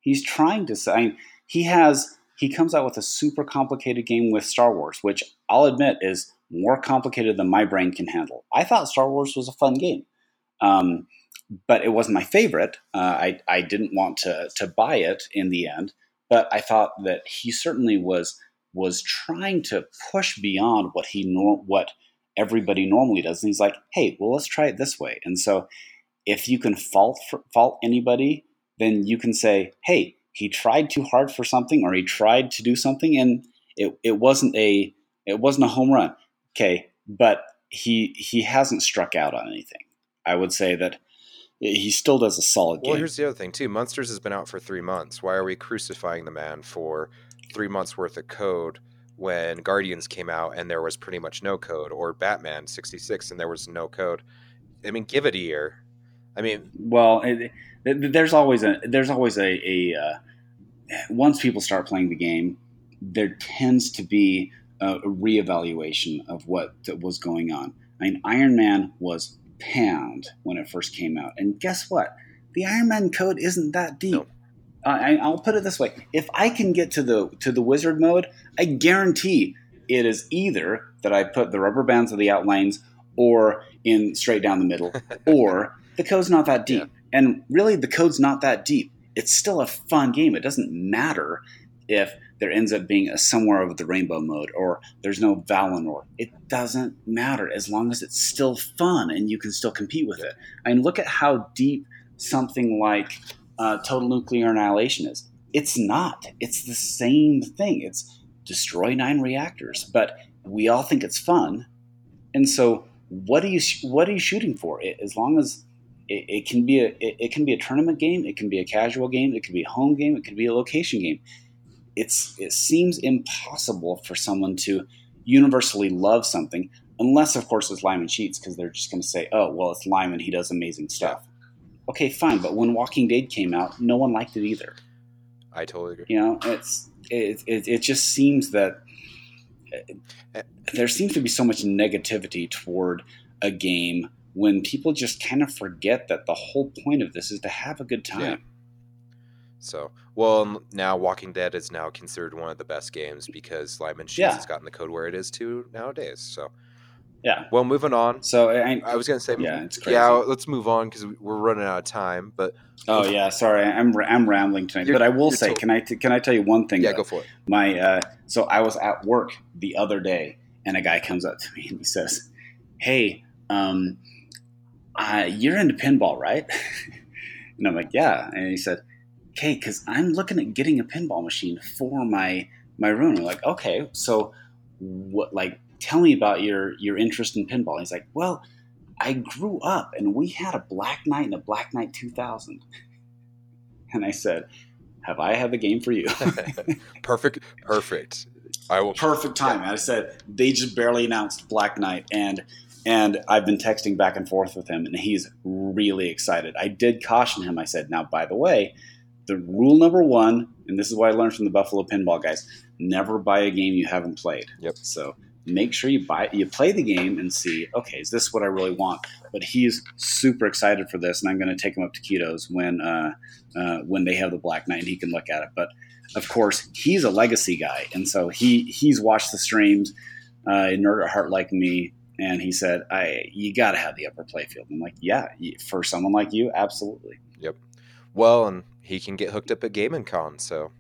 He's trying to say I mean, he has he comes out with a super complicated game with Star Wars, which I'll admit is more complicated than my brain can handle. I thought Star Wars was a fun game, um, but it wasn't my favorite. Uh, I I didn't want to to buy it in the end, but I thought that he certainly was was trying to push beyond what he nor- what everybody normally does. And he's like, hey, well, let's try it this way. And so if you can fault fault anybody, then you can say, hey, he tried too hard for something, or he tried to do something, and it, it wasn't a it wasn't a home run. Okay, but he he hasn't struck out on anything. I would say that he still does a solid well, game. Well, here's the other thing too. Monsters has been out for three months. Why are we crucifying the man for three months worth of code when Guardians came out and there was pretty much no code, or Batman 66 and there was no code. I mean, give it a year. I mean, well, it, there's always a there's always a, a uh, once people start playing the game, there tends to be a, a reevaluation of what was going on. I mean, Iron Man was panned when it first came out, and guess what? The Iron Man code isn't that deep. No. I, I'll put it this way: if I can get to the to the wizard mode, I guarantee it is either that I put the rubber bands of the outlanes, or in straight down the middle, or the code's not that deep. Yeah. And really, the code's not that deep. It's still a fun game. It doesn't matter if there ends up being a somewhere over the rainbow mode or there's no Valinor. It doesn't matter as long as it's still fun and you can still compete with it. I mean, look at how deep something like uh, Total Nuclear Annihilation is. It's not. It's the same thing. It's destroy nine reactors, but we all think it's fun, and so what are you what are you shooting for? It, as long as it, it can be a it, it, can be a tournament game, it can be a casual game, it can be a home game, it can be a location game. It's it seems impossible for someone to universally love something unless, of course, it's Lyman Sheets because they're just going to say, "Oh, well, it's Lyman; he does amazing stuff." Okay, fine, but when Walking Dead came out, no one liked it either. I totally agree. You know, it's it it, it just seems that uh, there seems to be so much negativity toward a game when people just kind of forget that the whole point of this is to have a good time. Yeah. So, well, now Walking Dead is now considered one of the best games because Lyman Sheets yeah. has gotten the code where it is too nowadays. So, yeah. Well, moving on. So I, I was gonna say, yeah. Yeah, let's move on because we're running out of time. But oh yeah, sorry, I'm I'm rambling tonight. But I will say, told. can I t- can I tell you one thing? Yeah, though? go for it. My uh, so I was at work the other day, and a guy comes up to me and he says, "Hey, um, uh, you're into pinball, right?" and I'm like, "Yeah," and he said, "Okay, because I'm looking at getting a pinball machine for my my room." I'm like, "Okay, so." What like tell me about your your interest in pinball. he's like, well, I grew up and we had a Black Knight and a Black Knight 2000. And I said, have I have a game for you? perfect, perfect. I will. Perfect time. Yeah. I said they just barely announced Black Knight, and and I've been texting back and forth with him, and he's really excited. I did caution him. I said, now by the way, the rule number one, and this is what I learned from the Buffalo Pinball guys: never buy a game you haven't played. Yep. So make sure you buy you play the game and see okay is this what i really want? But he's super excited for this and i'm going to take him up to Keto's when uh, uh, when they have the black knight and he can look at it. But of course he's a legacy guy and so he he's watched the streams uh, in nerd at heart like me and he said i you got to have the upper playfield. I'm like yeah for someone like you absolutely. Yep. Well and he can get hooked up at gaming con so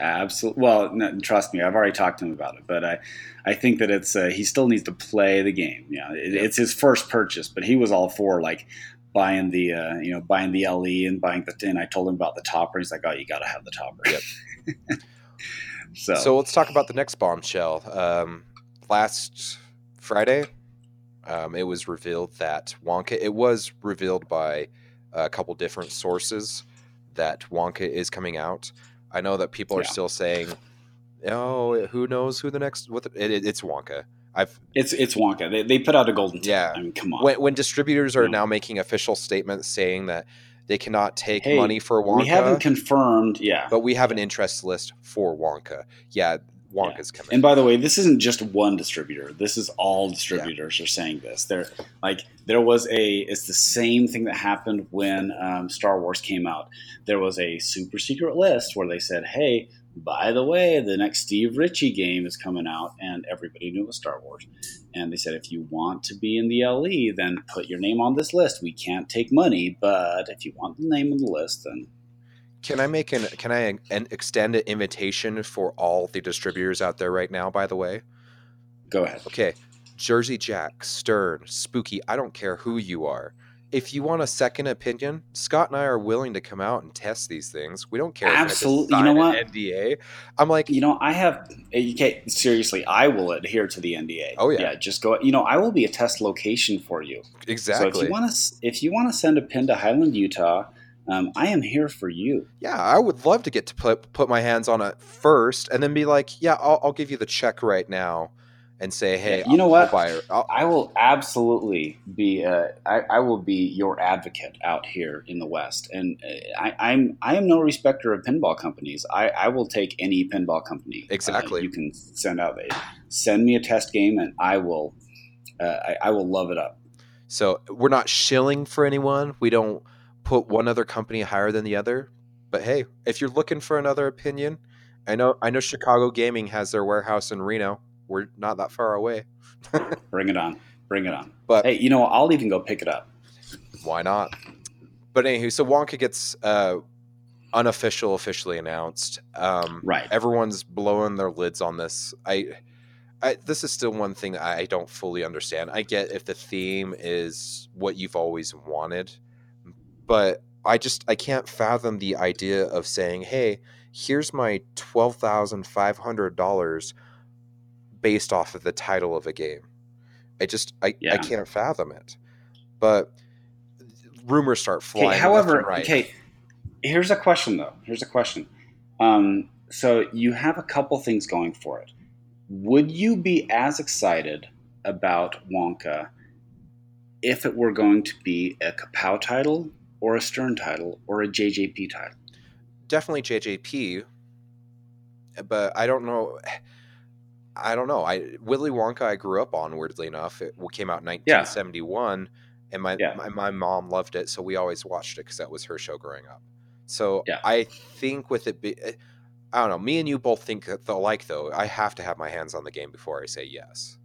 Absolutely. Well, no, trust me, I've already talked to him about it, but I, I think that it's uh, he still needs to play the game. Yeah, it, it's his first purchase, but he was all for like buying the uh, you know buying the LE and buying the. And I told him about the topper. He's like, oh, you got to have the topper. Yep. so so let's talk about the next bombshell. Um, last Friday, um, it was revealed that Wonka. It was revealed by a couple different sources that Wonka is coming out. I know that people are yeah. still saying, "Oh, who knows who the next?" What the, it, it's Wonka. I've it's it's Wonka. They, they put out a golden. Yeah, I mean, come on. When, when distributors are yeah. now making official statements saying that they cannot take hey, money for Wonka, we haven't confirmed. Yeah, but we have an interest list for Wonka. Yeah, Wonka's yeah. coming. And by the way, this isn't just one distributor. This is all distributors yeah. are saying this. They're like there was a. It's the same thing that happened when um, Star Wars came out. There was a super secret list where they said, "Hey, by the way, the next Steve Ritchie game is coming out," and everybody knew it was Star Wars. And they said, if you want to be in the LE, then put your name on this list. We can't take money, but if you want the name on the list, then can I make an can I an, extend an invitation for all the distributors out there right now? By the way, go ahead. Okay, Jersey Jack, Stern, Spooky. I don't care who you are. If you want a second opinion, Scott and I are willing to come out and test these things. We don't care. Absolutely. You know what? NDA. I'm like, you know, I have. You can't seriously, I will adhere to the NDA. Oh yeah. Yeah. Just go. You know, I will be a test location for you. Exactly. So if you want to, if you want to send a pin to Highland, Utah um, I am here for you. Yeah, I would love to get to put put my hands on it first, and then be like, yeah, I'll, I'll give you the check right now, and say, hey, you I'll, know what? I'll i will absolutely be. Uh, I, I, will be your advocate out here in the West, and uh, I, am I am no respecter of pinball companies. I, I will take any pinball company. Uh, exactly. Uh, you can send out a send me a test game, and I will. Uh, I, I will love it up. So we're not shilling for anyone. We don't put one other company higher than the other. But hey, if you're looking for another opinion, I know I know Chicago Gaming has their warehouse in Reno. We're not that far away. Bring it on. Bring it on. But hey, you know, I'll even go pick it up. Why not? But anywho, so Wonka gets uh, unofficial, officially announced. Um, Right. Everyone's blowing their lids on this. I, I this is still one thing I don't fully understand. I get if the theme is what you've always wanted, but I just I can't fathom the idea of saying, "Hey, here's my twelve thousand five hundred dollars based off of the title of a game." I just I, I can't fathom it. But rumors start flying. Okay, however, right. okay, here's a question though. Here's a question. Um, so you have a couple things going for it. Would you be as excited about Wonka if it were going to be a Kapow title or a Stern title or a JJP title? definitely JJP, but I don't know. I don't know. I Willy Wonka I grew up on weirdly enough. It came out in 1971, and my, Yeah. my my mom loved it, so we always watched it because that was her show growing up. So Yeah. I think with it, be, eh, I don't know. Me and you both think alike, though. I have to have my hands on the game before I say yes.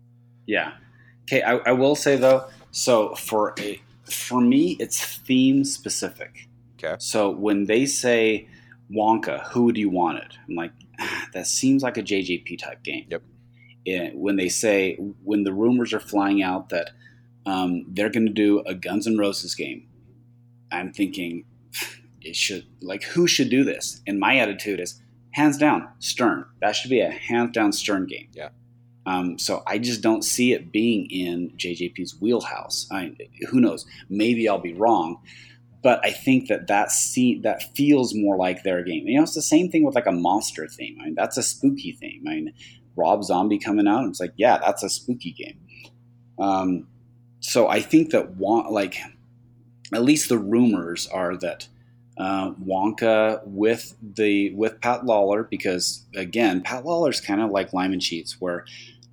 Yeah. Okay, I, I will say though, so for a for me, it's theme specific. Okay. So when they say Wonka, who do you want it? I'm like, "Ah, that seems like a JJP type game. Yep. And when they say when the rumors are flying out that um, they're going to do a Guns N' Roses game, I'm thinking it should like who should do this? And my attitude is hands down Stern. That should be a hands down Stern game. Yeah. Um, so I just don't see it being in JJP's wheelhouse. I, who knows? Maybe I'll be wrong, but I think that that see that feels more like their game. You know, it's the same thing with like a monster theme. I mean, that's a spooky theme. I mean, Rob Zombie coming out, it's like, yeah, that's a spooky game. Um, so I think that want like at least the rumors are that uh, Wonka with the with Pat Lawler because again Pat Lawler's kind of like Lyman Sheets where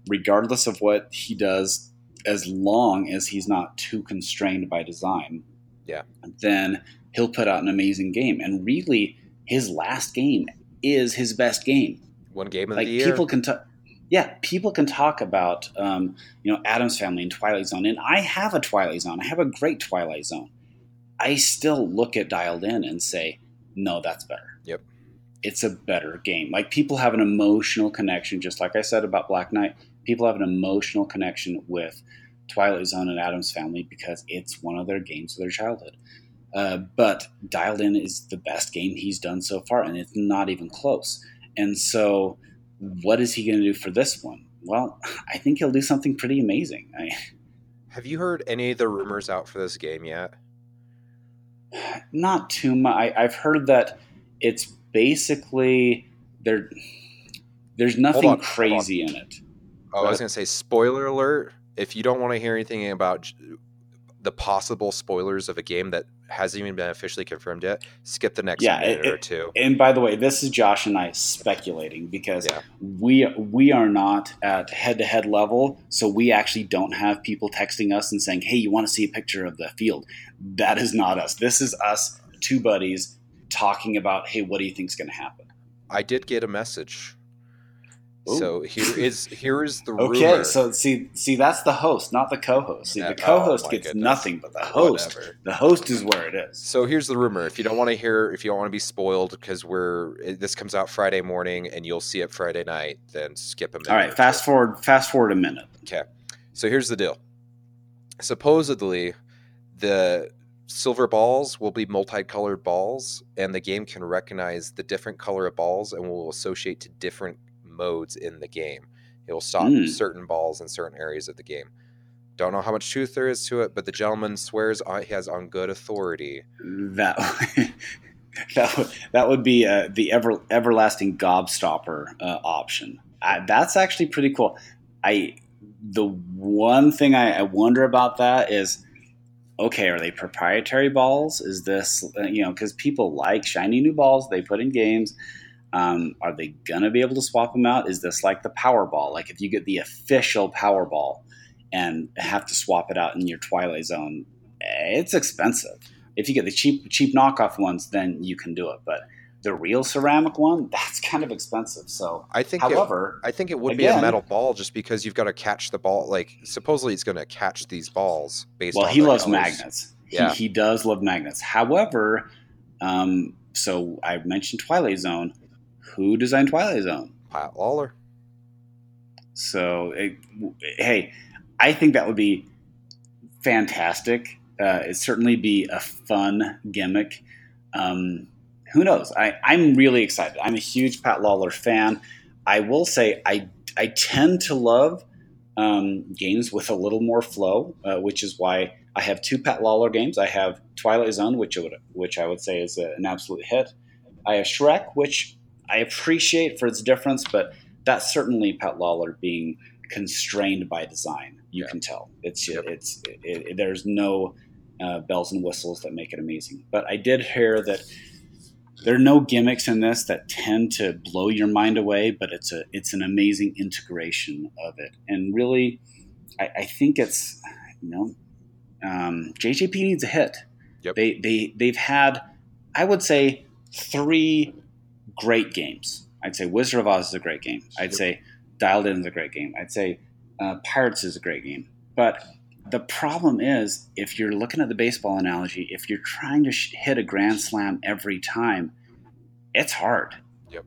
regardless of what he does as long as he's not too constrained by design Yeah. then he'll put out an amazing game. And really his last game is his best game. One game of like the year. people can talk yeah people can talk about um, you know Addams Family and twilight zone and i have a twilight zone. I have a great twilight zone. I still look at dialed in and say no that's better. Yep. it's a better game. Like people have an emotional connection just like i said about black knight people have an emotional connection with twilight zone and Addams Family because it's one of their games of their childhood uh, but dialed in is the best game he's done so far and it's not even close and so what is he going to do for this one? Well, I think he'll do something pretty amazing. I, Have you heard any of the rumors out for this game yet? not too much. I, I've heard that it's basically there. There's nothing on, crazy in it. Oh, I was going to say spoiler alert. If you don't want to hear anything about the possible spoilers of a game that hasn't even been officially confirmed yet, skip the next Yeah, minute it- or two. And by the way, this is Josh and I speculating because Yeah. we we are not at head to head level, so we actually don't have people texting us and saying, "Hey, you want to see a picture of the field?" That is not us. This is us, two buddies, talking about, "Hey, what do you think's going to happen?" I did get a message. Ooh. So here is here is the Okay, rumor. so see, see, that's the host, not the co-host. See, the uh, oh co-host oh gets goodness. nothing, but the host, Whatever. the host is where it is. So here's the rumor. If you don't want to hear, if you don't want to be spoiled, because we're this comes out Friday morning and you'll see it Friday night, then skip a minute. All right, fast forward, fast forward a minute. Okay. So here's the deal. Supposedly, the silver balls will be multicolored balls, and the game can recognize the different color of balls and will associate to different modes in the game. It will stop Hmm. certain balls in certain areas of the game. Don't know how much truth there is to it, but the gentleman swears on, he has on good authority. That that would that would be uh, the ever everlasting gobstopper uh, option. Uh, that's actually pretty cool. I the one thing I, I wonder about that is okay, are they proprietary balls? Is this uh, you know because people like shiny new balls they put in games. Um, are they gonna be able to swap them out? Is this like the Powerball? Like if you get the official Powerball and have to swap it out in your Twilight Zone, eh, it's expensive. If you get the cheap cheap knockoff ones, then you can do it. But the real ceramic one, that's kind of expensive. So, I think. it, however, I think it would be a metal ball just because you've got to catch the ball. Like supposedly, it's going to catch these balls based. well, he loves colors. magnets. Yeah. He, he does love magnets. However, um, so I mentioned Twilight Zone. Who designed Twilight Zone? Pat Lawler. So, it, hey, I think that would be fantastic. Uh, it'd certainly be a fun gimmick. Um, who knows? I, I'm really excited. I'm a huge Pat Lawler fan. I will say I I tend to love um, games with a little more flow, uh, which is why I have two Pat Lawler games. I have Twilight Zone, which would, which I would say is a, an absolute hit. I have Shrek, which I appreciate for its difference, but that's certainly Pat Lawler being constrained by design. You yeah. can tell it's yep. it's it, it, there's no uh, bells and whistles that make it amazing. But I did hear that there are no gimmicks in this that tend to blow your mind away, but it's a it's an amazing integration of it. And really, I, I think it's you know, um, JJP needs a hit. Yep. They they they've had, I would say, three great games. I'd say Wizard of Oz is a great game. I'd say Dialed In is a great game. I'd say uh, Pirates is a great game. But the problem is, if you're looking at the baseball analogy, if you're trying to sh- hit a grand slam every time, it's hard. Yep.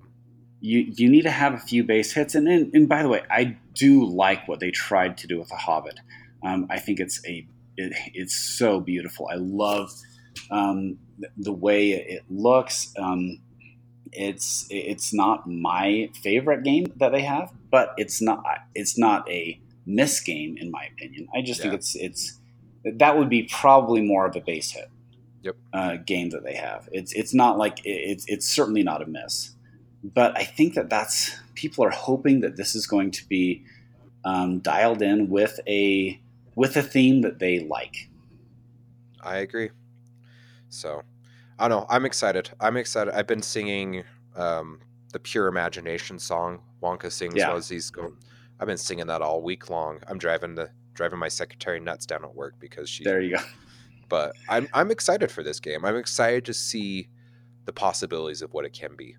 You you need to have a few base hits, and and, and by the way, I do like what they tried to do with the Hobbit. Um, I think it's a it, it's so beautiful. I love um, the, the, way it looks. Um, it's it's not my favorite game that they have, but it's not it's not a miss game in my opinion. I just yeah. think it's it's that would be probably more of a base hit. Yep. Uh, game that they have. It's it's not like it's it's certainly not a miss, but I think that that's people are hoping that this is going to be um, dialed in with a with a theme that they like. I agree. So, I don't know. I'm excited. I'm excited. I've been singing um, the Pure Imagination song Wonka sings yeah. he's going. I've been singing that all week long. I'm driving the driving my secretary nuts down at work because she. There you go. But I'm I'm excited for this game. I'm excited to see the possibilities of what it can be.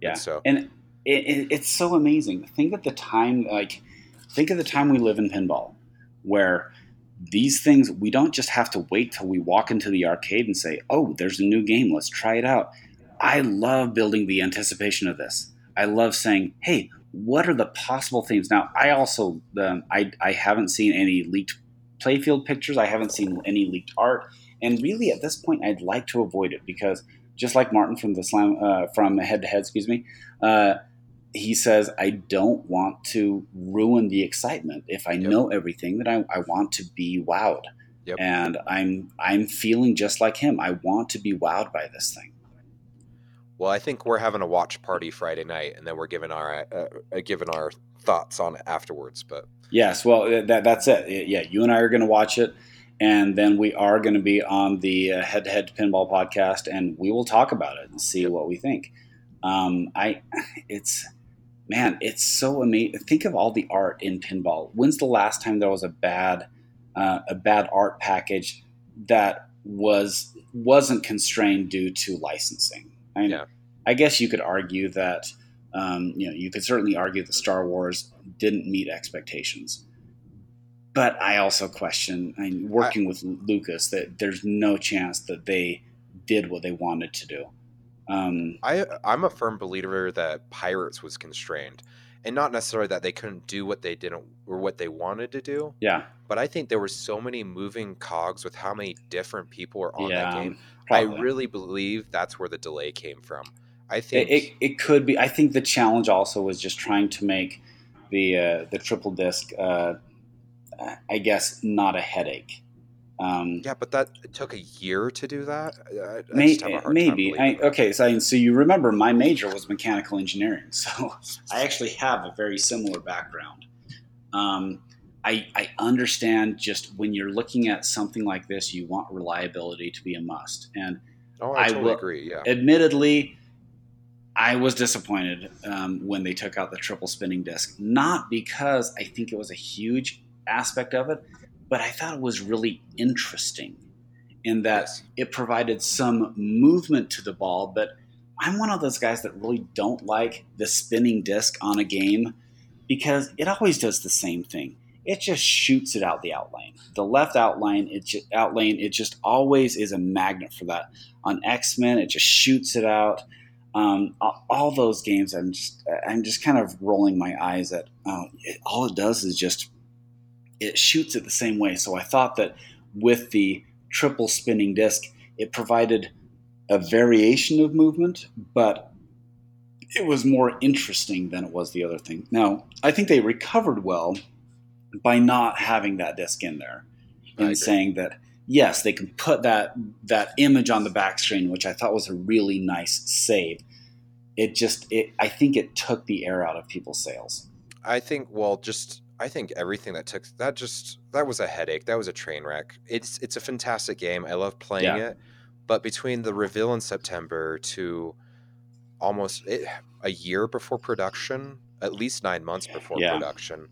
Yeah. And so and it, it, it's so amazing. Think of the time, like think of the time we live in pinball, where these things we don't just have to wait till we walk into the arcade and say, "Oh, there's a new game. Let's try it out." I love building the anticipation of this. I love saying, "Hey, what are the possible themes?" Now, I also um, I I haven't seen any leaked playfield pictures. I haven't seen any leaked art, and really at this point, I'd like to avoid it because just like Martin from the slam uh, from Head to Head, excuse me, uh, he says I don't want to ruin the excitement. If I yep. know everything, that I, I want to be wowed, yep. and I'm I'm feeling just like him. I want to be wowed by this thing. Well, I think we're having a watch party Friday night, and then we're giving our uh, uh, giving our thoughts on it afterwards. But yes, well, that, that's it. Yeah, you and I are going to watch it, and then we are going to be on the Head to Head Pinball podcast, and we will talk about it and see what we think. Um, I, it's man, it's so amazing. Think of all the art in pinball. When's the last time there was a bad uh, a bad art package that was wasn't constrained due to licensing? I mean, yeah. I guess you could argue that, um, you know, you could certainly argue that Star Wars didn't meet expectations. But I also question, I mean, working I, with Lucas, that there's no chance that they did what they wanted to do. Um, I I'm a firm believer that Pirates was constrained, and not necessarily that they couldn't do what they didn't or what they wanted to do. Yeah. But I think there were so many moving cogs with how many different people were on yeah. that game. Probably. I really believe that's where the delay came from. I think it, it, it, could be. I think the challenge also was just trying to make the uh, the triple disc, uh, I guess, not a headache. Um, yeah, but that took a year to do that. I, I may, maybe. I, okay, so so you remember my major was mechanical engineering, so I actually have a very similar background. Um, I, I understand just when you're looking at something like this, you want reliability to be a must. And oh, I, totally will, agree. Yeah. Admittedly, I was disappointed um, when they took out the triple spinning disc. Not because I think it was a huge aspect of it, but I thought it was really interesting in that yes. it provided some movement to the ball. But I'm one of those guys that really don't like the spinning disc on a game because it always does the same thing it just shoots it out the outlane. The left outlane, it just outlane, it just always is a magnet for that. On X Men, it just shoots it out. Um, all those games, I'm just I'm just kind of rolling my eyes at. Uh, it, all it does is just it shoots it the same way. So I thought that with the triple spinning disc, it provided a variation of movement, but it was more interesting than it was the other thing. Now, I think they recovered well by not having that disc in there and saying that yes, they can put that that image on the back screen, which I thought was a really nice save. It just it I think it took the air out of people's sails. I think well just I think everything that took that just that was a headache. That was a train wreck. It's it's a fantastic game. I love playing yeah. it. But between the reveal in September to almost it, a year before production, at least nine months before yeah. production,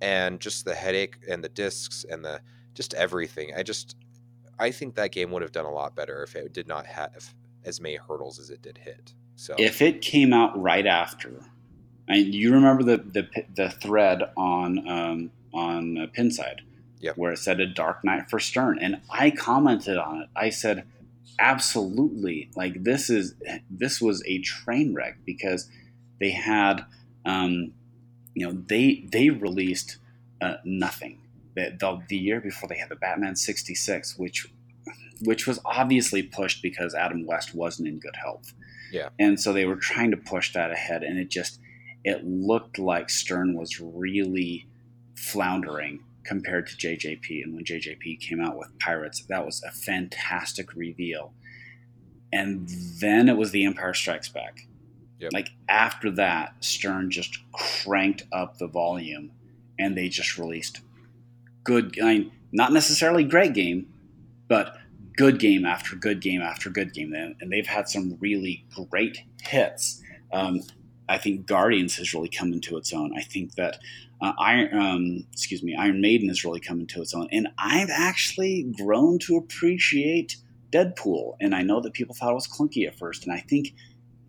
and just the headache and the discs and the just everything. I just I think that game would have done a lot better if it did not have as many hurdles as it did hit. So if it came out right after, and you remember the the, the thread on um, on uh, Pinside, yep. where it said a Dark Night for Stern, and I commented on it. I said, absolutely, like this is this was a train wreck because they had, um, you know, they they released uh, nothing the, the, the year before they had the Batman 66, which which was obviously pushed because Adam West wasn't in good health. Yeah. And so they were trying to push that ahead and it just it looked like Stern was really floundering compared to JJP and when JJP came out with Pirates that was a fantastic reveal. And then it was The Empire Strikes Back. Yep. Like after that Stern just cranked up the volume and they just released good, I mean, not necessarily great game, but good game after good game after good game. And they've had some really great hits. Um, I think Guardians has really come into its own. I think that uh, Iron, um, excuse me, Iron Maiden has really come into its own, and I've actually grown to appreciate Deadpool. And I know that people thought it was clunky at first, and I think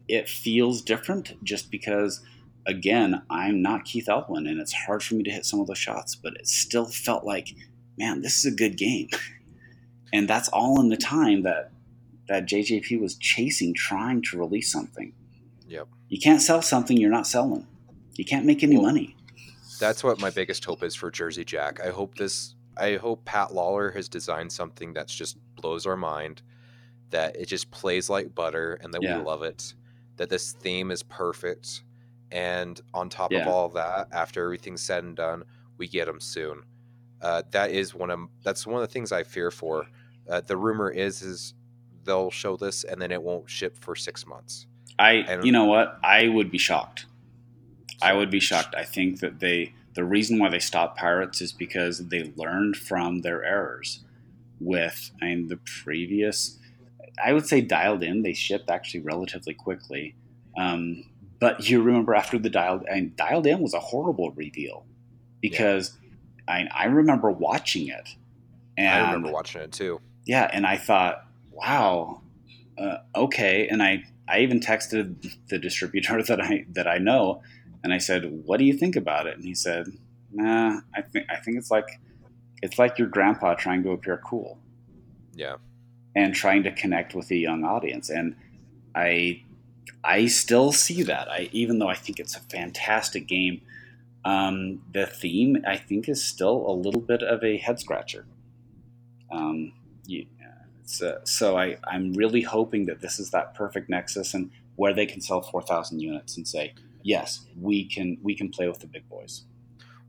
it feels different just because again, I'm not Keith Elwin, and it's hard for me to hit some of those shots, but it still felt like, man, this is a good game. and that's all in the time that that JJP was chasing, trying to release something. Yep. You can't sell something you're not selling. You can't make any well, money. That's what my biggest hope is for Jersey Jack. I hope this. I hope Pat Lawlor has designed something that's just blows our mind, that it just plays like butter, and that yeah. we love it. That this theme is perfect and on top yeah. of all that, after everything's said and done, we get them soon. Uh, that is one of that's one of the things I fear for. Uh, the rumor is is they'll show this and then it won't ship for six months. I and, you know what I would be shocked. I would be shocked. I think that they the reason why they stopped Pirates is because they learned from their errors with I mean the previous. I would say dialed in. They shipped actually relatively quickly. Um, but you remember after the dialed and dialed in was a horrible reveal because yeah. I, I remember watching it. And I remember watching it too. Yeah, and I thought, wow, uh, okay. And I I even texted the distributor that I that I know, and I said, "What do you think about it?" And he said, "Nah, I think I think it's like it's like your grandpa trying to appear cool." Yeah. And trying to connect with a young audience, and I I still see that. I even though I think it's a fantastic game, um, the theme I think is still a little bit of a head scratcher. Um, you, uh, so I, I'm really hoping that this is that perfect nexus and where they can sell four thousand units and say, yes, we can we can play with the big boys.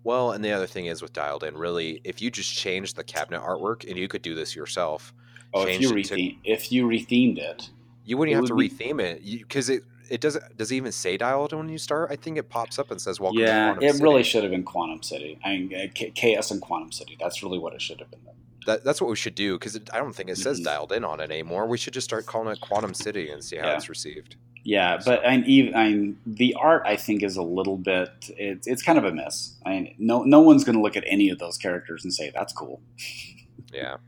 Well, and the other thing is with dialed in, really, if you just change the cabinet artwork, and you could do this yourself. Oh, if you, retheme, to, if you rethemed it, you wouldn't it have would to retheme be... it because it it doesn't does it even say dialed when you start? I think it pops up and says welcome. Yeah, it City. It really should have been Quantum City. I mean, uh, KS and Quantum City. That's really what it should have been. That, that's what we should do because I don't think it says mm-hmm. dialed in on it anymore. We should just start calling it Quantum City and see how yeah. it's received. Yeah, so. but I'm even I'm, the art I think is a little bit it's it's kind of a miss. I mean, no no one's going to look at any of those characters and say that's cool. yeah,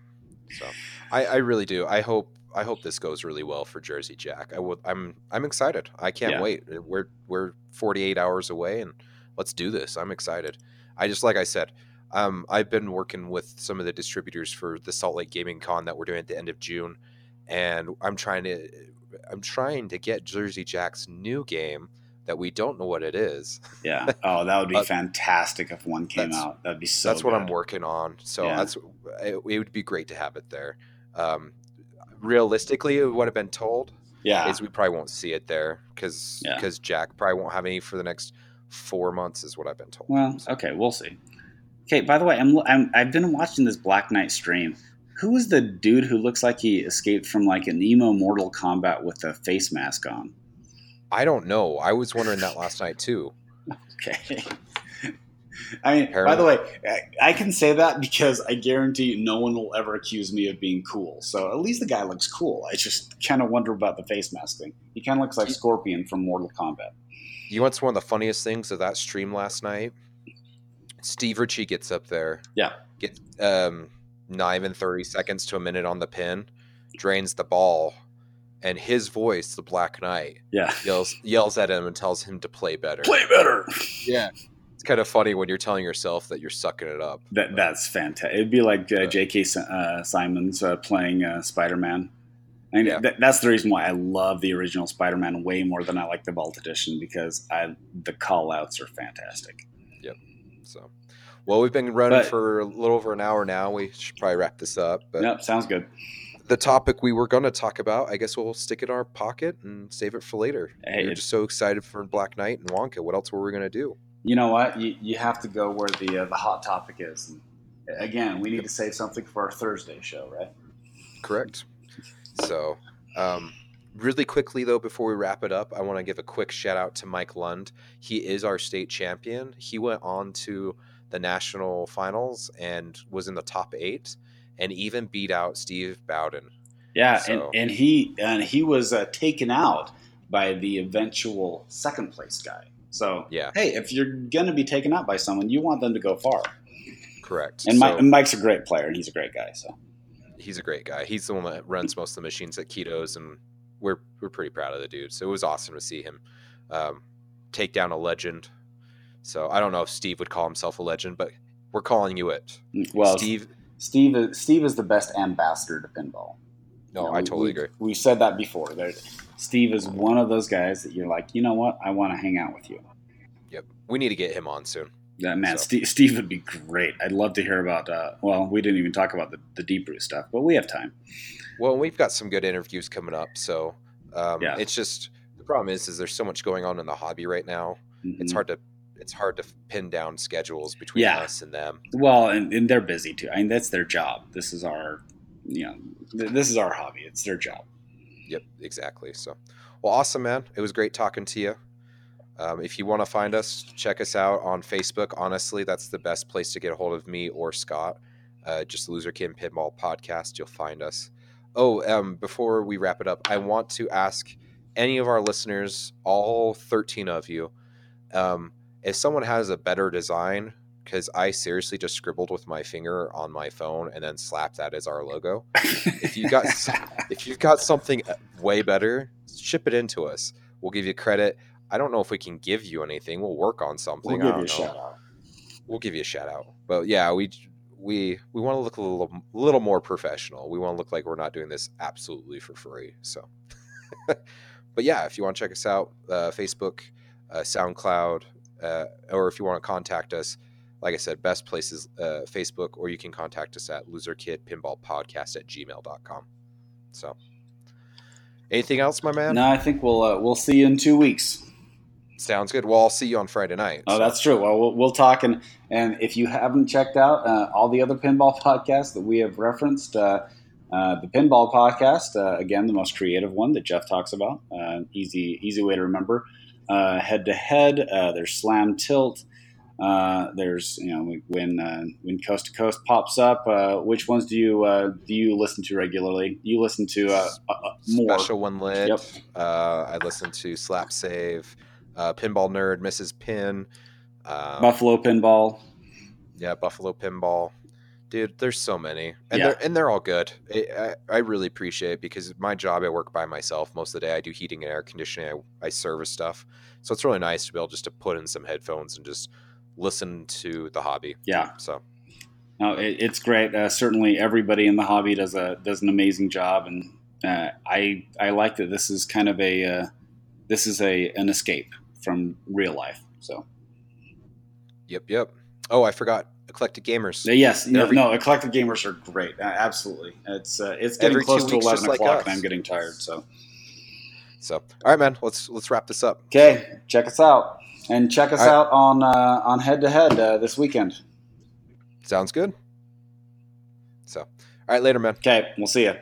so I, I really do. I hope I hope this goes really well for Jersey Jack. I would, I'm I'm excited. I can't yeah. wait. We're we're 48 hours away, and let's do this. I'm excited. I just like I said, um, I've been working with some of the distributors for the Salt Lake Gaming Con that we're doing at the end of June, and I'm trying to I'm trying to get Jersey Jack's new game that we don't know what it is. Yeah. Oh, that would be Uh, fantastic if one came out. That'd be so. that's what I'm working on. So Yeah. that's it, it would be great to have it there. Um, realistically, what I've been told Yeah. is we probably won't see it there because Yeah. Jack probably won't have any for the next four months, is what I've been told. Well, okay, we'll see. Okay. By the way, I'm, I'm I've been watching this Black Knight stream. Who is the dude who looks like he escaped from like an emo Mortal Kombat with a face mask on? I don't know. I was wondering that last night too. Okay. I mean, by the way, I, I can say that because I guarantee no one will ever accuse me of being cool. So at least the guy looks cool. I just kind of wonder about the face mask thing. He kind of looks like Scorpion from Mortal Kombat. You know what's one of the funniest things of that stream last night? Steve Ritchie gets up there. Yeah. Get um not even 30 seconds to a minute on the pin, drains the ball, and his voice, the Black Knight, Yeah. yells yells at him and tells him to play better. Play better. Yeah. It's kind of funny when you're telling yourself that you're sucking it up. That that's fantastic. It'd be like uh. J.K. Uh, Simmons uh, playing uh, Spider Man. I mean, Yeah. that, that's the reason why I love the original Spider Man way more than I like the Vault Edition because I the call outs are fantastic. So, well, we've been running But- for a little over an hour now. We should probably wrap this up. But Yep, sounds good. the topic we were going to talk about, I guess we'll stick it in our pocket and save it for later. Hey, are just so excited for Black Knight and Wonka. What else were we going to do? You know what? You, you have to go where the uh, the hot topic is. And again, we need to save something for our Thursday show, right? Correct. So, um, really quickly though, before we wrap it up, I want to give a quick shout out to Mike Lund. He is our state champion. He went on to the national finals and was in the top eight, and even beat out Steve Bowden. Yeah, So- and, and he and he was uh, taken out by the eventual second place guy. So Yeah, hey, if you're gonna be taken out by someone, you want them to go far. correct. And, Mike, So- and Mike's a great player, and he's a great guy. So he's a great guy. He's the one that runs most of the machines at Ketos, and we're we're pretty proud of the dude. So it was awesome to see him um, take down a legend. So I don't know if Steve would call himself a legend, but we're calling you it. well, Steve. Steve is, Steve is the best ambassador to pinball. No, You know, I we- totally agree. We said that before. There, Steve is one of those guys that you're like, you know what? I want to hang out with you. Yep, we need to get him on soon. Yeah, man, So- Steve, Steve would be great. I'd love to hear about. Uh, well, we didn't even talk about the, the Deeproot stuff, but we have time. Well, we've got some good interviews coming up, so um, Yeah. it's just the problem is is there's so much going on in the hobby right now. It's Mhm. hard to it's hard to pin down schedules between Yeah. us and them. Well, and, and they're busy too. I mean, that's their job. This is our, you know, th- this is our hobby. It's their job. Yep, exactly. So, well, awesome, man. It was great talking to you. Um, if you want to find us, check us out on Facebook. Honestly, that's the best place to get a hold of me or Scott. Uh, just Loser Kid Pinball Podcast. You'll find us. Oh, um, before we wrap it up, I want to ask any of our listeners, all 13 of you, um, if someone has a better design, because I seriously just scribbled with my finger on my phone and then slapped that as our logo. If you got if you've got something uh, way better, ship it into us. We'll give you credit. I don't know if we can give you anything. We'll work on something. we'll give you a don't know. shout out. We'll give you a shout out. But yeah, we we we want to look a little little more professional. We want to look like we're not doing this absolutely for free. So, but yeah, if you want to check us out, uh, Facebook, uh, SoundCloud, uh, or if you want to contact us, like I said, best places uh, Facebook, or you can contact us at loserkidpinballpodcast at gmail.com. So, anything else, my man? No, I think we'll uh, we'll see you in two weeks. Sounds good. Well, I'll see you on Friday night. Oh, so- that's true. Well, we'll, we'll talk and and if you haven't checked out uh, all the other pinball podcasts that we have referenced, uh, uh, the pinball podcast uh, again, the most creative one that Jeff talks about. Uh, easy easy way to remember. Head to head, there's Slam Tilt. Uh, there's you know when uh, when Coast to Coast pops up. Uh, which ones do you uh, do you listen to regularly? You listen to uh, uh, uh, more. Special When Lit. Yep. Uh, I listen to Slap Save, uh, Pinball Nerd, Mrs. Pin. Um, Buffalo Pinball. yeah, Buffalo Pinball. Dude, there's so many, and Yeah. they're and they're all good. I, I, I really appreciate it because my job, I work by myself most of the day. I do heating and air conditioning. I, I service stuff, so it's really nice to be able just to put in some headphones and just listen to the hobby. Yeah. So no, it, it's great. Uh, certainly, everybody in the hobby does a does an amazing job, and uh, I I like that this is kind of a uh, this is a an escape from real life. So Yep, yep. Oh, I forgot. Eclectic Gamers. Uh, yes, no, Every- no, eclectic gamers are great. Uh, absolutely, it's uh, it's getting close to eleven just like o'clock, and I'm getting tired. So So, all right, man. Let's let's wrap this up. okay, check us out, and check us All right. out on uh, on head to head this weekend. Sounds good. So, all right, later, man. Okay, we'll see you.